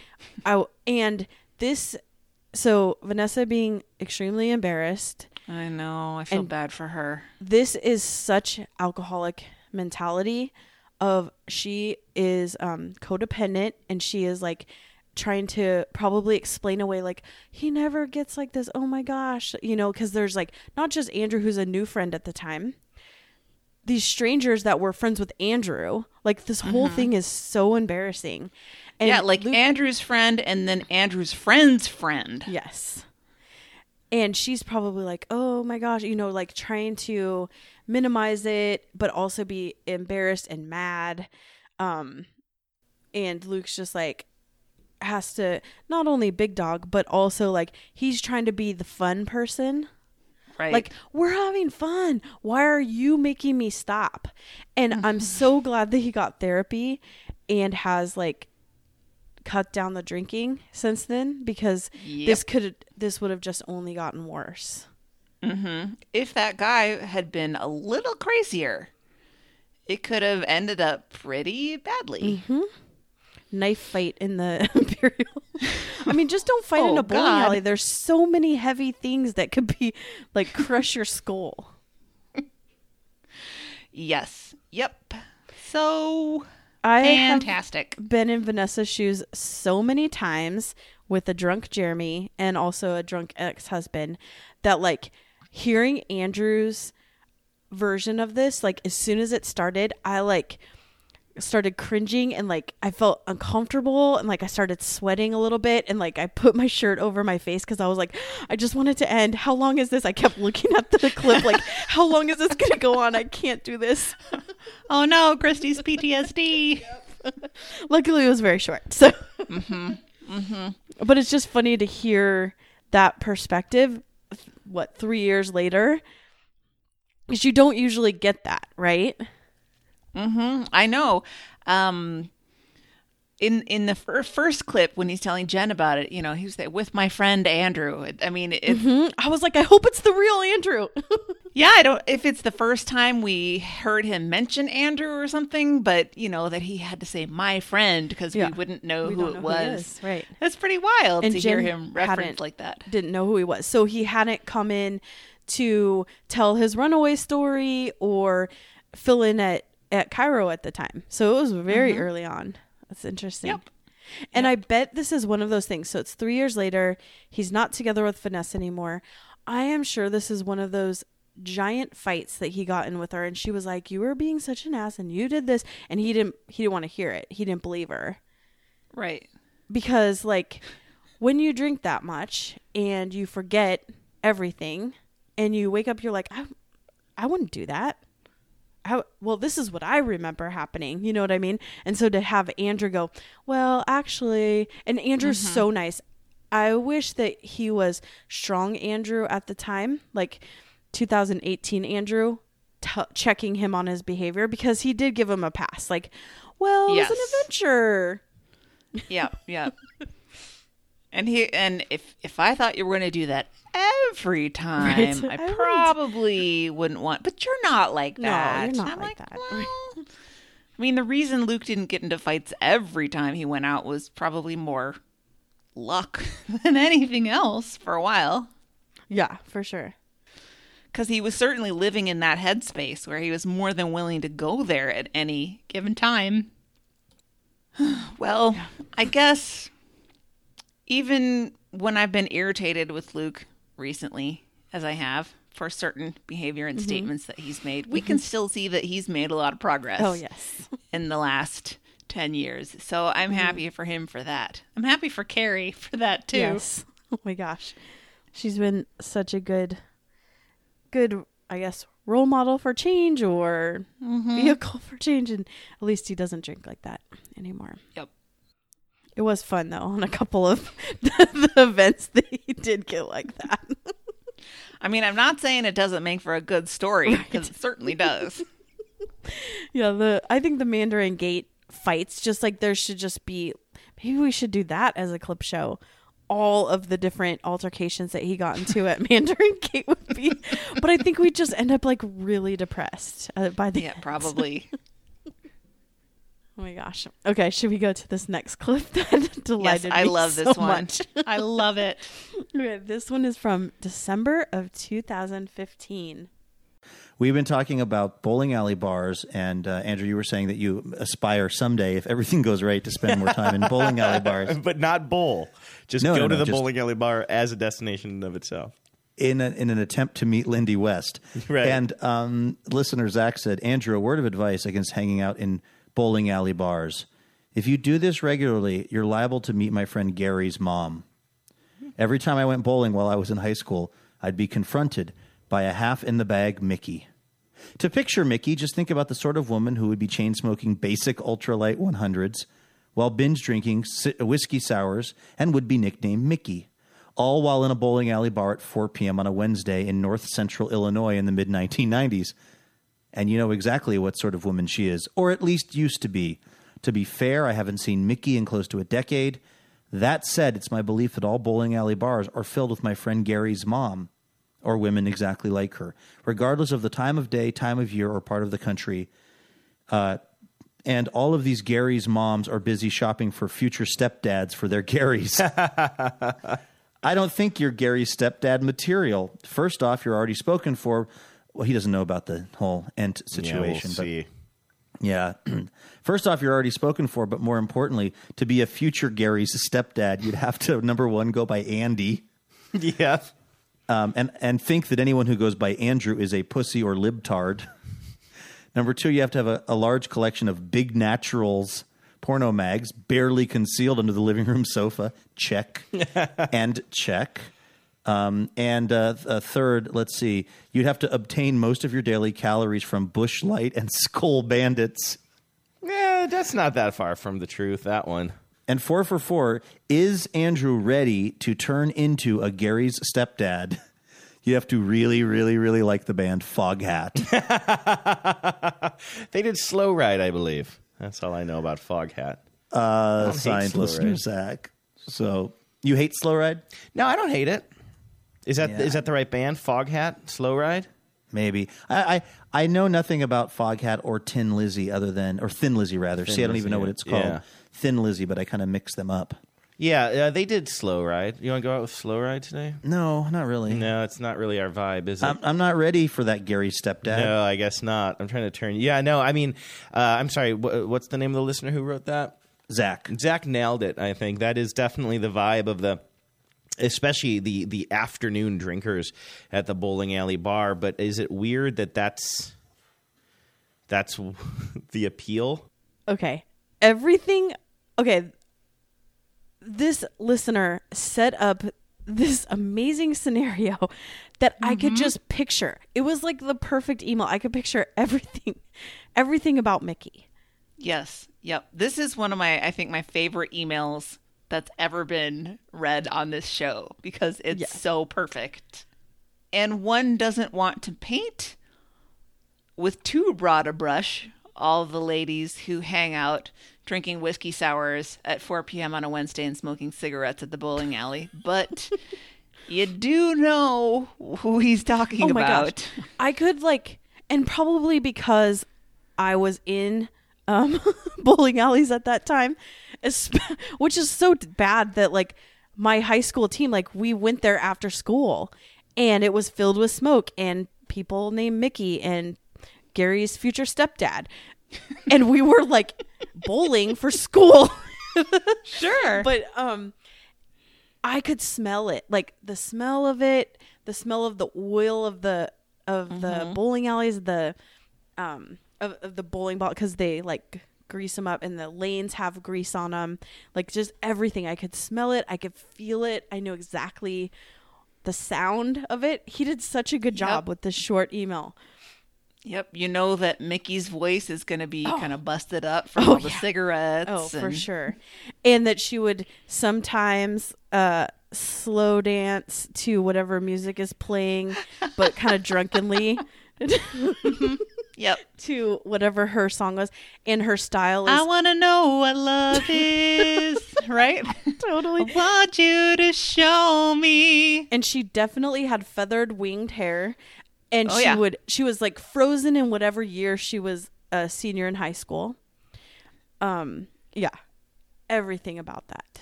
I, and this, so Vanessa being extremely embarrassed I know. I feel bad for her. this is such alcoholic mentality of she is um codependent and she is like trying to probably explain away like he never gets like this oh my gosh you know because there's like not just andrew who's a new friend at the time these strangers that were friends with andrew like this whole thing is so embarrassing and yeah, like Luke- Andrew's friend and then Andrew's friend's friend. Yes. And she's probably like, oh my gosh, you know, like trying to minimize it, but also be embarrassed and mad. Um, and Luke's just like, has to not only big dog, but also like he's trying to be the fun person. Right. Like, we're having fun. Why are you making me stop? And I'm mm-hmm. so glad that he got therapy and has like cut down the drinking since then because this could this would have just only gotten worse. Mm-hmm. if that guy had been a little crazier, it could have ended up pretty badly. Mm-hmm. Knife fight in the Imperial. I mean, just don't fight in Oh, a bowling God. alley. There's so many heavy things that could be like crush your skull. Yes. Yep. So I have fantastic. been in Vanessa's shoes so many times with a drunk Jeremy and also a drunk ex husband that like hearing Andrew's version of this, like as soon as it started, I like started cringing and like I felt uncomfortable and like I started sweating a little bit and like I put my shirt over my face because I was like, I just wanted to end. How long is this? I kept looking at the clip like, how long is this gonna go on? I can't do this. Oh no, Christy's PTSD. Luckily, it was very short. So, mm-hmm. Mm-hmm. but it's just funny to hear that perspective. What three years later? Because you don't usually get that, right? I know. Um, in in the fir- first clip when he's telling Jen about it, you know, he was there with my friend Andrew. I mean, it, Mhm. I was like, I hope it's the real Andrew. yeah, I don't if it's the first time we heard him mention Andrew or something, but you know that he had to say my friend because Yeah. we wouldn't know We who it know was. is, right. That's pretty wild And to hear him reference like that. Didn't know who he was, so he hadn't come in to tell his runaway story or fill in at at Cairo at the time. So it was very Mhm. early on. That's interesting. Yep. And I bet this is one of those things. So it's three years later. He's not together with Vanessa anymore. I am sure this is one of those giant fights that he got in with her, and she was like, "You were being such an ass, and you did this," and he didn't. He didn't want to hear it. He didn't believe her Right. because, like, when you drink that much and you forget everything, and you wake up, you're like, "I, I wouldn't do that." How, well, this is what I remember happening. You know what I mean? And so to have Andrew go, well, actually, and Andrew's mm-hmm. so nice. I wish that he was strong Andrew at the time, like 2018 Andrew, t- checking him on his behavior because he did give him a pass. Like, well, it was an adventure. Yeah, yeah. and he and if if I thought you were going to do that every time, Right. I I wouldn't. probably wouldn't want. But you're not like No, that. you're not I'm like that. well, I mean, the reason Luke didn't get into fights every time he went out was probably more luck than anything else for a while. Yeah, for sure. Because he was certainly living in that headspace where he was more than willing to go there at any given time. well, I guess even when I've been irritated with Luke recently, as I have for certain behavior and Mhm. statements that he's made, we can still see that he's made a lot of progress. Oh, yes. In the last 10 years. So I'm Mhm. happy for him for that. I'm happy for Carrie for that too. Yes. Oh my gosh. She's been such a good good I guess role model for change or Mhm. vehicle for change and at least he doesn't drink like that anymore. Yep. It was fun though on a couple of the events that he did get like that. I mean, I'm not saying it doesn't make for a good story because it certainly does. yeah, the I think the Mandarin Gate fights just like there should just be maybe we should do that as a clip show. All of the different altercations that he got into at Mandarin Gate would be, but I think we'd just end up like really depressed uh, by the Yeah, end. probably. Oh my gosh. Okay, should we go to this next clip that delighted yes, I me love so this one. much? I love it. Okay, this one is from December of 2015. We've been talking about bowling alley bars, and uh, Andrew, you were saying that you aspire someday, if everything goes right, to spend more time in bowling alley bars. but not bowl. Just No, go no, to no, the just- bowling alley bar as a destination of itself. in, a, in an attempt to meet Lindy West. Right. And um, listener Zach said, Andrew, a word of advice against hanging out in bowling alley bars. If you do this regularly, you're liable to meet my friend Gary's mom. Every time I went bowling while I was in high school, I'd be confronted by a half in the bag Mickey. To picture Mickey, just think about the sort of woman who would be chain smoking basic ultralight 100s while binge drinking whiskey sours and would be nicknamed Mickey, all while in a bowling alley bar at 4 p.m. on a Wednesday in north central Illinois in the mid 1990s. And you know exactly what sort of woman she is, or at least used to be. To be fair, I haven't seen Mickey in close to a decade. That said, it's my belief that all bowling alley bars are filled with my friend Gary's mom, or women exactly like her, regardless of the time of day, time of year, or part of the country. Uh, and all of these Gary's moms are busy shopping for future stepdads for their Garys. I don't think you're Gary's stepdad material. First off, you're already spoken for. Well, he doesn't know about the whole Ent situation. Yeah, we'll yeah. First off, you're already spoken for, but more importantly, to be a future Gary's stepdad, you'd have to number one go by Andy. yeah. Um, and and think that anyone who goes by Andrew is a pussy or libtard. Number two, you have to have a, a large collection of big naturals porno mags, barely concealed under the living room sofa. Check and check. Um, and uh, th- uh, third, let's see, you'd have to obtain most of your daily calories from Busch Light and Skoal Bandits. Yeah, that's not that far from the truth. That one. And four for four, is Andrew ready to turn into a Gary's stepdad? You have to really, really, really like the band Foghat. They did Slow Ride, I believe. That's all I know about Foghat. Uh, signed listener Zach. So you hate Slow Ride? No, I don't hate it. Is that is Yeah. that the right band? Foghat, Slow Ride. Maybe I, I I know nothing about Foghat or Tin Lizzy other than or Thin Lizzy rather. Thin See, I don't Lizzy, even know what it's called. Yeah. Thin Lizzy, but I kind of mix them up. Yeah, uh, they did Slow Ride. You want to go out with Slow Ride today? No, not really. No, it's not really our vibe, is it? I'm, I'm not ready for that Gary stepdad. no, I guess not. I'm trying to turn. Yeah, no, I mean, uh, I'm sorry. Wh- what's the name of the listener who wrote that? Zach. Zach nailed it. I think that is definitely the vibe of the, especially the the afternoon drinkers at the bowling alley bar. But is it weird that that's that's the appeal? Okay. Everything. Okay. This listener set up this amazing scenario that I could mm-hmm. just picture. It was like the perfect email. I could picture everything, everything about Mickey. Yes. Yep. This is one of my, I think, my favorite emails that's ever been read on this show because it's Yes. so perfect. And one doesn't want to paint with too broad a brush all the ladies who hang out drinking whiskey sours at 4 p.m. on a Wednesday and smoking cigarettes at the bowling alley, but you do know who he's talking Oh my about. gosh. I could like and probably because I was in um bowling alleys at that time, which is so bad that like my high school team like we went there after school and it was filled with smoke and people named Mickey and Gary's future stepdad. and we were like bowling for school. Sure. but um I could smell it. Like the smell of it, the smell of the oil of the of the bowling alleys, the um of, of the bowling ball because they like grease them up and the lanes have grease on them. Like just everything. I could smell it. I could feel it. I know exactly the sound of it. He did such a good job Yep. with this short email. Yep, you know that Mickey's voice is going to be kind of busted up from Oh, all the yeah. cigarettes. Oh, for sure. And that she would sometimes uh slow dance to whatever music is playing, but kind of drunkenly Yep. to whatever her song was. And her style is I want to know what love is, right? totally. I want you to show me. And she definitely had feathered winged hair. And Oh, she yeah. would she was like frozen in whatever year she was a senior in high school. Um yeah. Everything about that.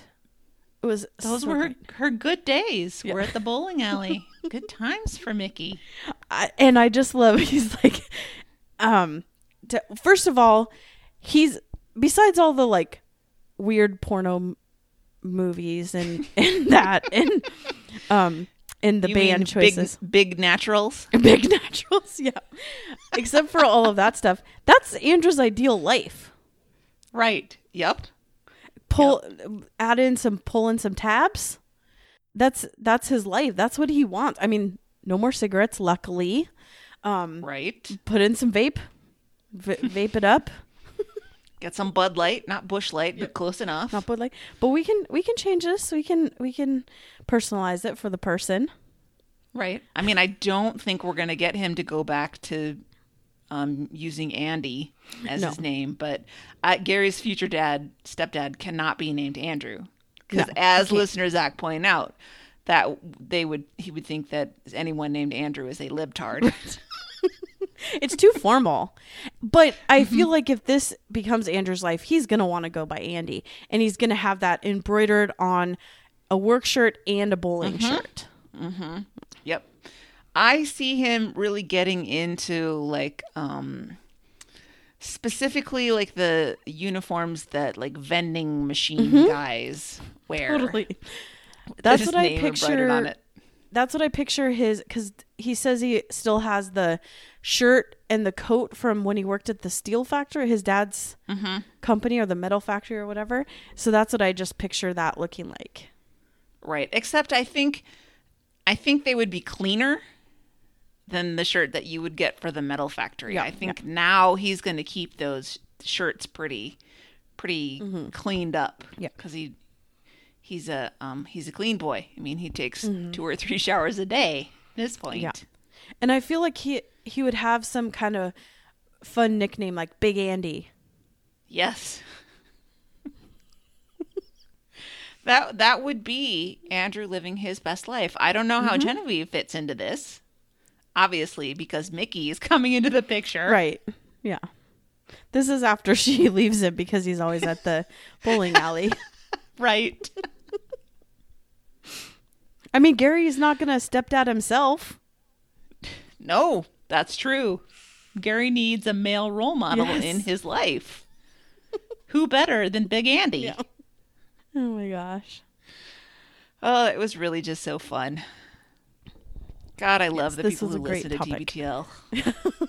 It was Those so were her, her good days. We're at the bowling alley. good times for Mickey. I, and I just love he's like um to, first of all he's besides all the like weird porno m- movies and and that and um and the You band choices Big, big naturals. big naturals yeah. Except for all of that stuff. That's Andrew's ideal life. Right. Yep. pull add in some pull in some tabs. That's that's his life. That's what he wants. I mean no more cigarettes luckily um Right. put in some vape v- vape it up Get some Bud Light, not Busch Light, but close enough. not put like but we can we can change this we can we can personalize it for the person Right. I mean, I don't think we're going to get him to go back to um, using Andy as No. his name, but uh, Gary's future dad, stepdad, cannot be named Andrew because, No, as listener Zach pointed out, that they would he would think that anyone named Andrew is a libtard. it's too formal. But i mm-hmm. feel like if this becomes andrew's life he's gonna want to go by andy and he's gonna have that embroidered on a work shirt and a bowling mm-hmm. shirt. Mm-hmm. Yep. I see him really getting into like um specifically like the uniforms that like vending machine guys wear. totally. That's what i picture on it. That's what I picture his because he says he still has the shirt and the coat from when he worked at the steel factory, his dad's company or the metal factory or whatever. So that's what I just picture that looking like. Right. Except I think I think they would be cleaner than the shirt that you would get for the metal factory. Yeah, I think now he's going to keep those shirts pretty pretty cleaned up Mm-hmm. Yeah. cuz he he's a um he's a clean boy. I mean, he takes Mm-hmm. two or three showers a day at this point. Yeah. And I feel like he he would have some kind of fun nickname like Big Andy. Yes. that that would be Andrew living his best life. I don't know how Mm-hmm. Genevieve fits into this. Obviously, because Mickey is coming into the picture. Right. Yeah. This is after she leaves him because he's always at the bowling alley. Right. I mean, Gary's not going to step dad himself. No, that's true. Gary needs a male role model Yes. in his life. Who better than Big Andy? Oh my gosh. Oh, it was really just so fun. God, I love the this people who listen to. TBTL.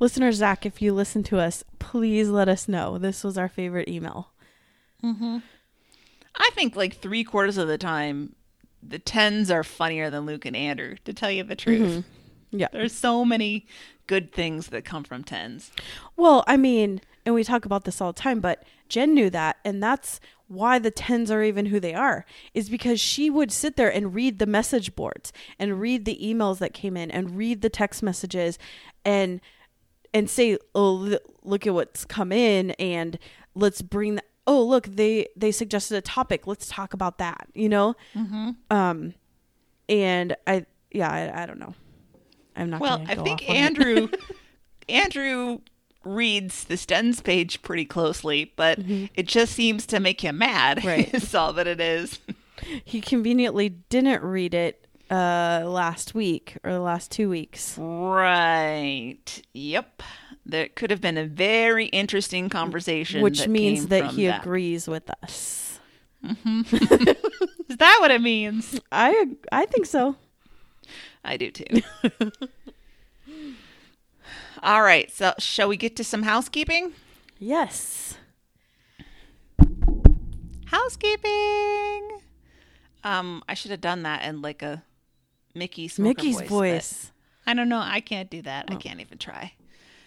Listener Zach, if you listen to us, please let us know. This was our favorite email. Mm-hmm. I think like three quarters of the time, the tens are funnier than Luke and Andrew. To tell you the truth, mm-hmm. Yeah. there's so many good things that come from tens. Well, I mean, and we talk about this all the time, but Jen knew that, and that's why the tens are even who they are, is because she would sit there and read the message boards and read the emails that came in and read the text messages and and say, "Oh, look at what's come in," and let's bring. Oh, look, they they suggested a topic. Let's talk about that. You know. Mm-hmm. Um, and I, yeah, I, I don't know. I'm not. Well, gonna I go think off on it. Andrew Andrew reads the Stens page pretty closely, but it just seems to make him mad. Mm-hmm. Right. Is all that it is. he conveniently didn't read it uh last week or the last two weeks Right. Yep. There could have been a very interesting conversation. which that means that he agrees with us Is that what it means? i i think so I do too. All right. So, shall we get to some housekeeping? yes Housekeeping. Um, I should have done that in like a Mickey Smoker mickey's voice. voice, I don't know. I can't do that. I can't even try.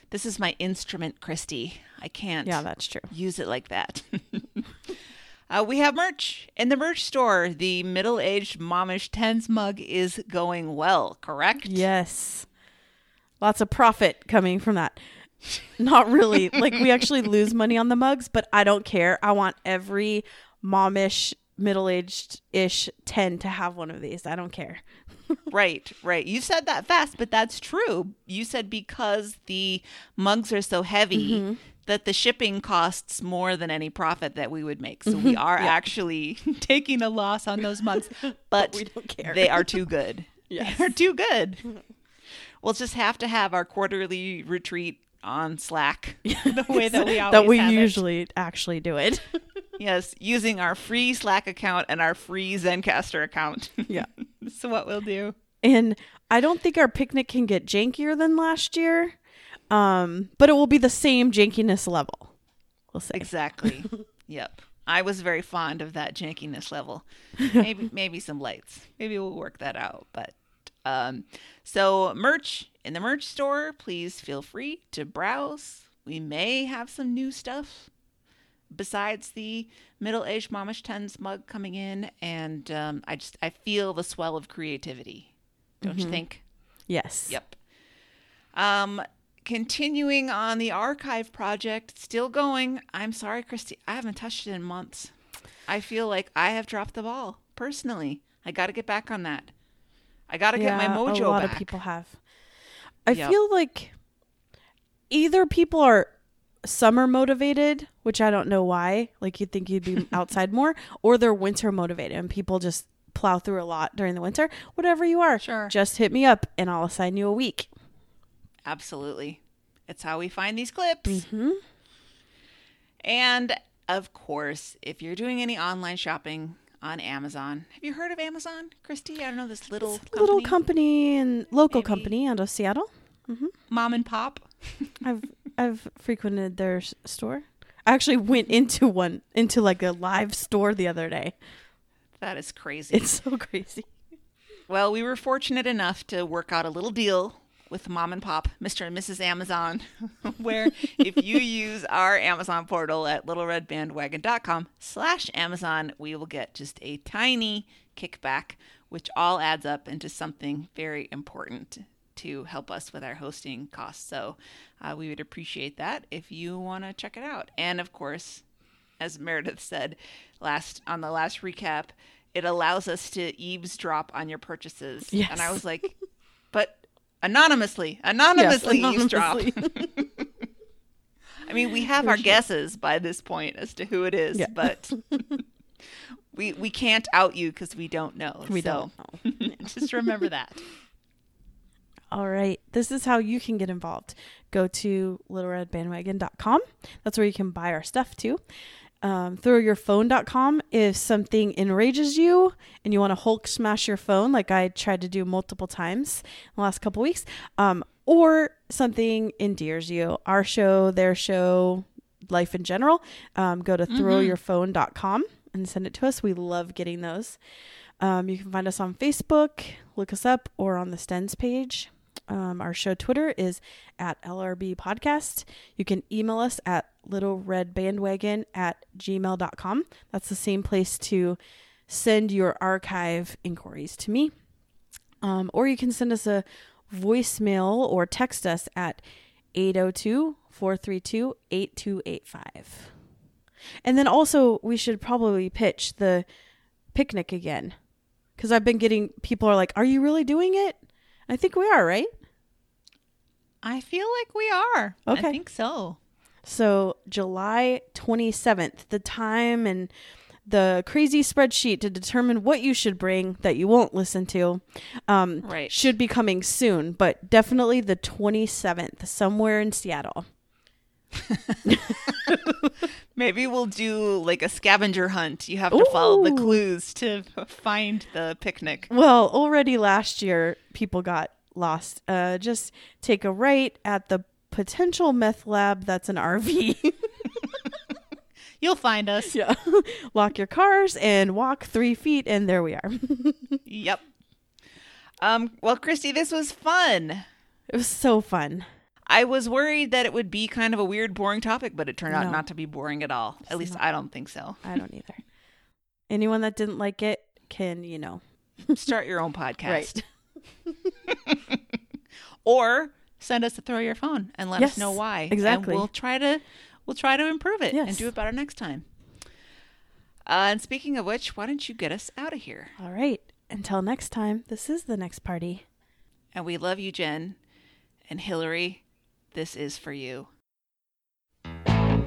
This is my instrument, Christy. I can't. yeah that's true use it like that. uh, we have merch in the merch store. The middle-aged momish tens mug is going well. Correct? yes lots of profit coming from that not really like we actually lose money on the mugs but i don't care i want every momish middle-aged ish 10 to have one of these i don't care Right, right. You said that fast, but that's true. You said because the mugs are so heavy Mm-hmm. that the shipping costs more than any profit that we would make. So we are actually taking a loss on those mugs, but we don't care. they are too good. Yes. They are too good. We'll just have to have our quarterly retreat on Slack the way that we always that we have it. usually actually do it Yes, using our free Slack account and our free Zencastr account. yeah so what we'll do. And I don't think our picnic can get jankier than last year. Um, but it will be the same jankiness level. We'll say. Exactly. yep. I was very fond of that jankiness level. Maybe maybe some lights. Maybe we'll work that out. But um so merch in the merch store, please feel free to browse. We may have some new stuff besides the middle-aged momish tens mug coming in and um I just I feel the swell of creativity. Don't you think? Yes. Yep. Um, continuing on the archive project, still going. I'm sorry, Christy, I haven't touched it in months. I feel like I have dropped the ball personally. I got to get back on that. I got to get my mojo A lot back. of people have. I Yep. feel like either people are summer motivated, which I don't know why. Like you'd think you'd be outside more, or they're winter motivated, and people just plow through a lot during the winter. Whatever you are, Sure. just hit me up, and I'll assign you a week. Absolutely. It's how we find these clips. Mm-hmm. And of course, if you're doing any online shopping, on Amazon. Have you heard of Amazon, Christy? I don't know this little company. Little company and local Maybe. company out of Seattle. Mm-hmm. mom and pop. I've I've frequented their store. I actually went into one into like a live store the other day. That is crazy. It's so crazy. Well, we were fortunate enough to work out a little deal with mom and pop, Mr. and Mrs. Amazon, where if you use our Amazon portal at littleredbandwagon.com slash Amazon, we will get just a tiny kickback, which all adds up into something very important to help us with our hosting costs. So uh, we would appreciate that if you want to check it out. And of course, as Meredith said last on the last recap, it allows us to eavesdrop on your purchases. Yes. And I was like, but anonymously, anonymously, eavesdrop. I mean, we have our guesses by this point as to who it is, Yeah. but we we can't out you because we don't know. we so don't know. just remember that. All right. This is how you can get involved. Go to littleredbandwagon.com. That's where you can buy our stuff too. Um, throwyourphone.com if something enrages you and you want to Hulk smash your phone, like I tried to do multiple times in the last couple weeks, um, or something endears you. Our show, their show, life in general. Um, go to throwyourphone.com and send it to us. We love getting those. Um, you can find us on Facebook, look us up, or on the Stens page. Um, our show Twitter is at LRB Podcast. You can email us at littleredbandwagon at gmail.com. That's the same place to send your archive inquiries to me. Um, or you can send us a voicemail or text us at 802 432 8285. And then also, we should probably pitch the picnic again. Because I've been getting people are like, Are you really doing it? I think we are, right? I feel like we are. Okay. I think so. So, July 27th, the time and the crazy spreadsheet to determine what you should bring that you won't listen to um, Right. should be coming soon, but definitely the 27th, somewhere in Seattle. Maybe we'll do like a scavenger hunt. You have to follow the clues to find the picnic. Well, already last year, people got lost. Uh, just take a right at the potential meth lab that's an RV. You'll find us. yeah. Lock your cars and walk three feet, and there we are. Yep. Um, well, Christy, this was fun. it was so fun. I was worried that it would be kind of a weird, boring topic, but it turned out not to be boring at all. At least I don't think so. I don't either. Anyone that didn't like it can, you know, Start your own podcast. Or send us a throw your phone and let us know why. exactly. And we'll try to we'll try to improve it and do it better next time. Uh, and speaking of which, why don't you get us out of here? All right. Until next time, this is the next party. And we love you, Jen. And Hillary, this is for you. Come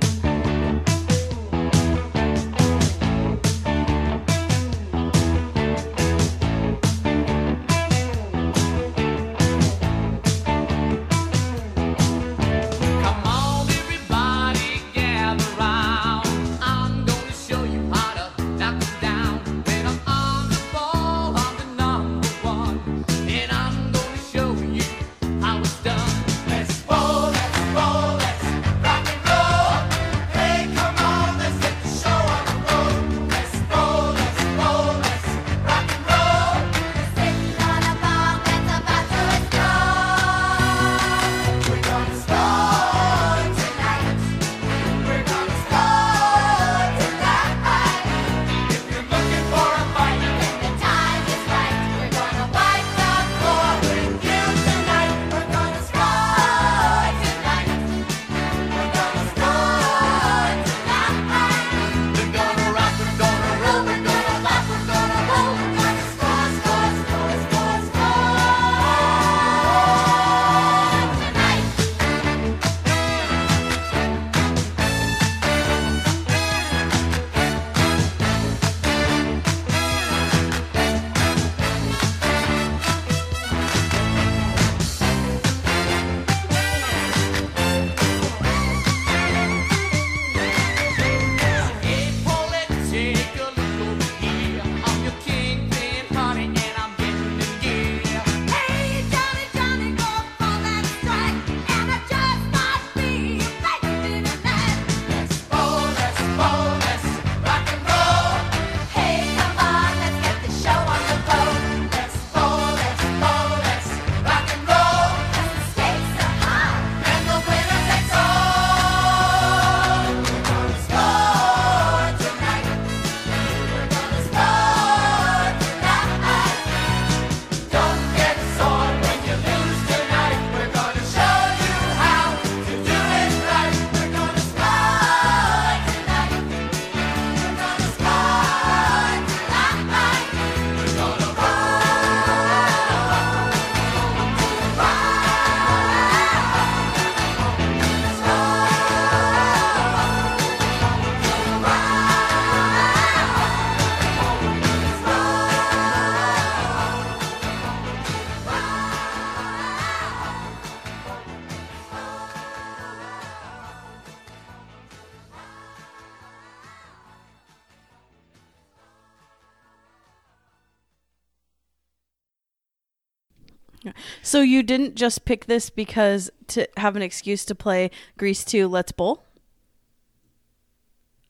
So you didn't just pick this because to have an excuse to play Grease 2 Let's Bowl?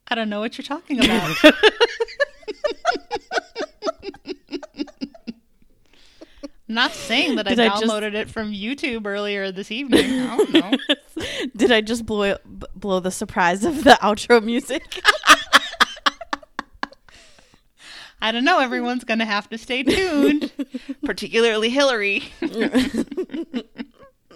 I don't know what you're talking about. I'm not saying that I I just- downloaded it from YouTube earlier this evening. I don't know. Did I just blow blow the surprise of the outro music? I don't know. Everyone's going to have to stay tuned. Particularly Hillary.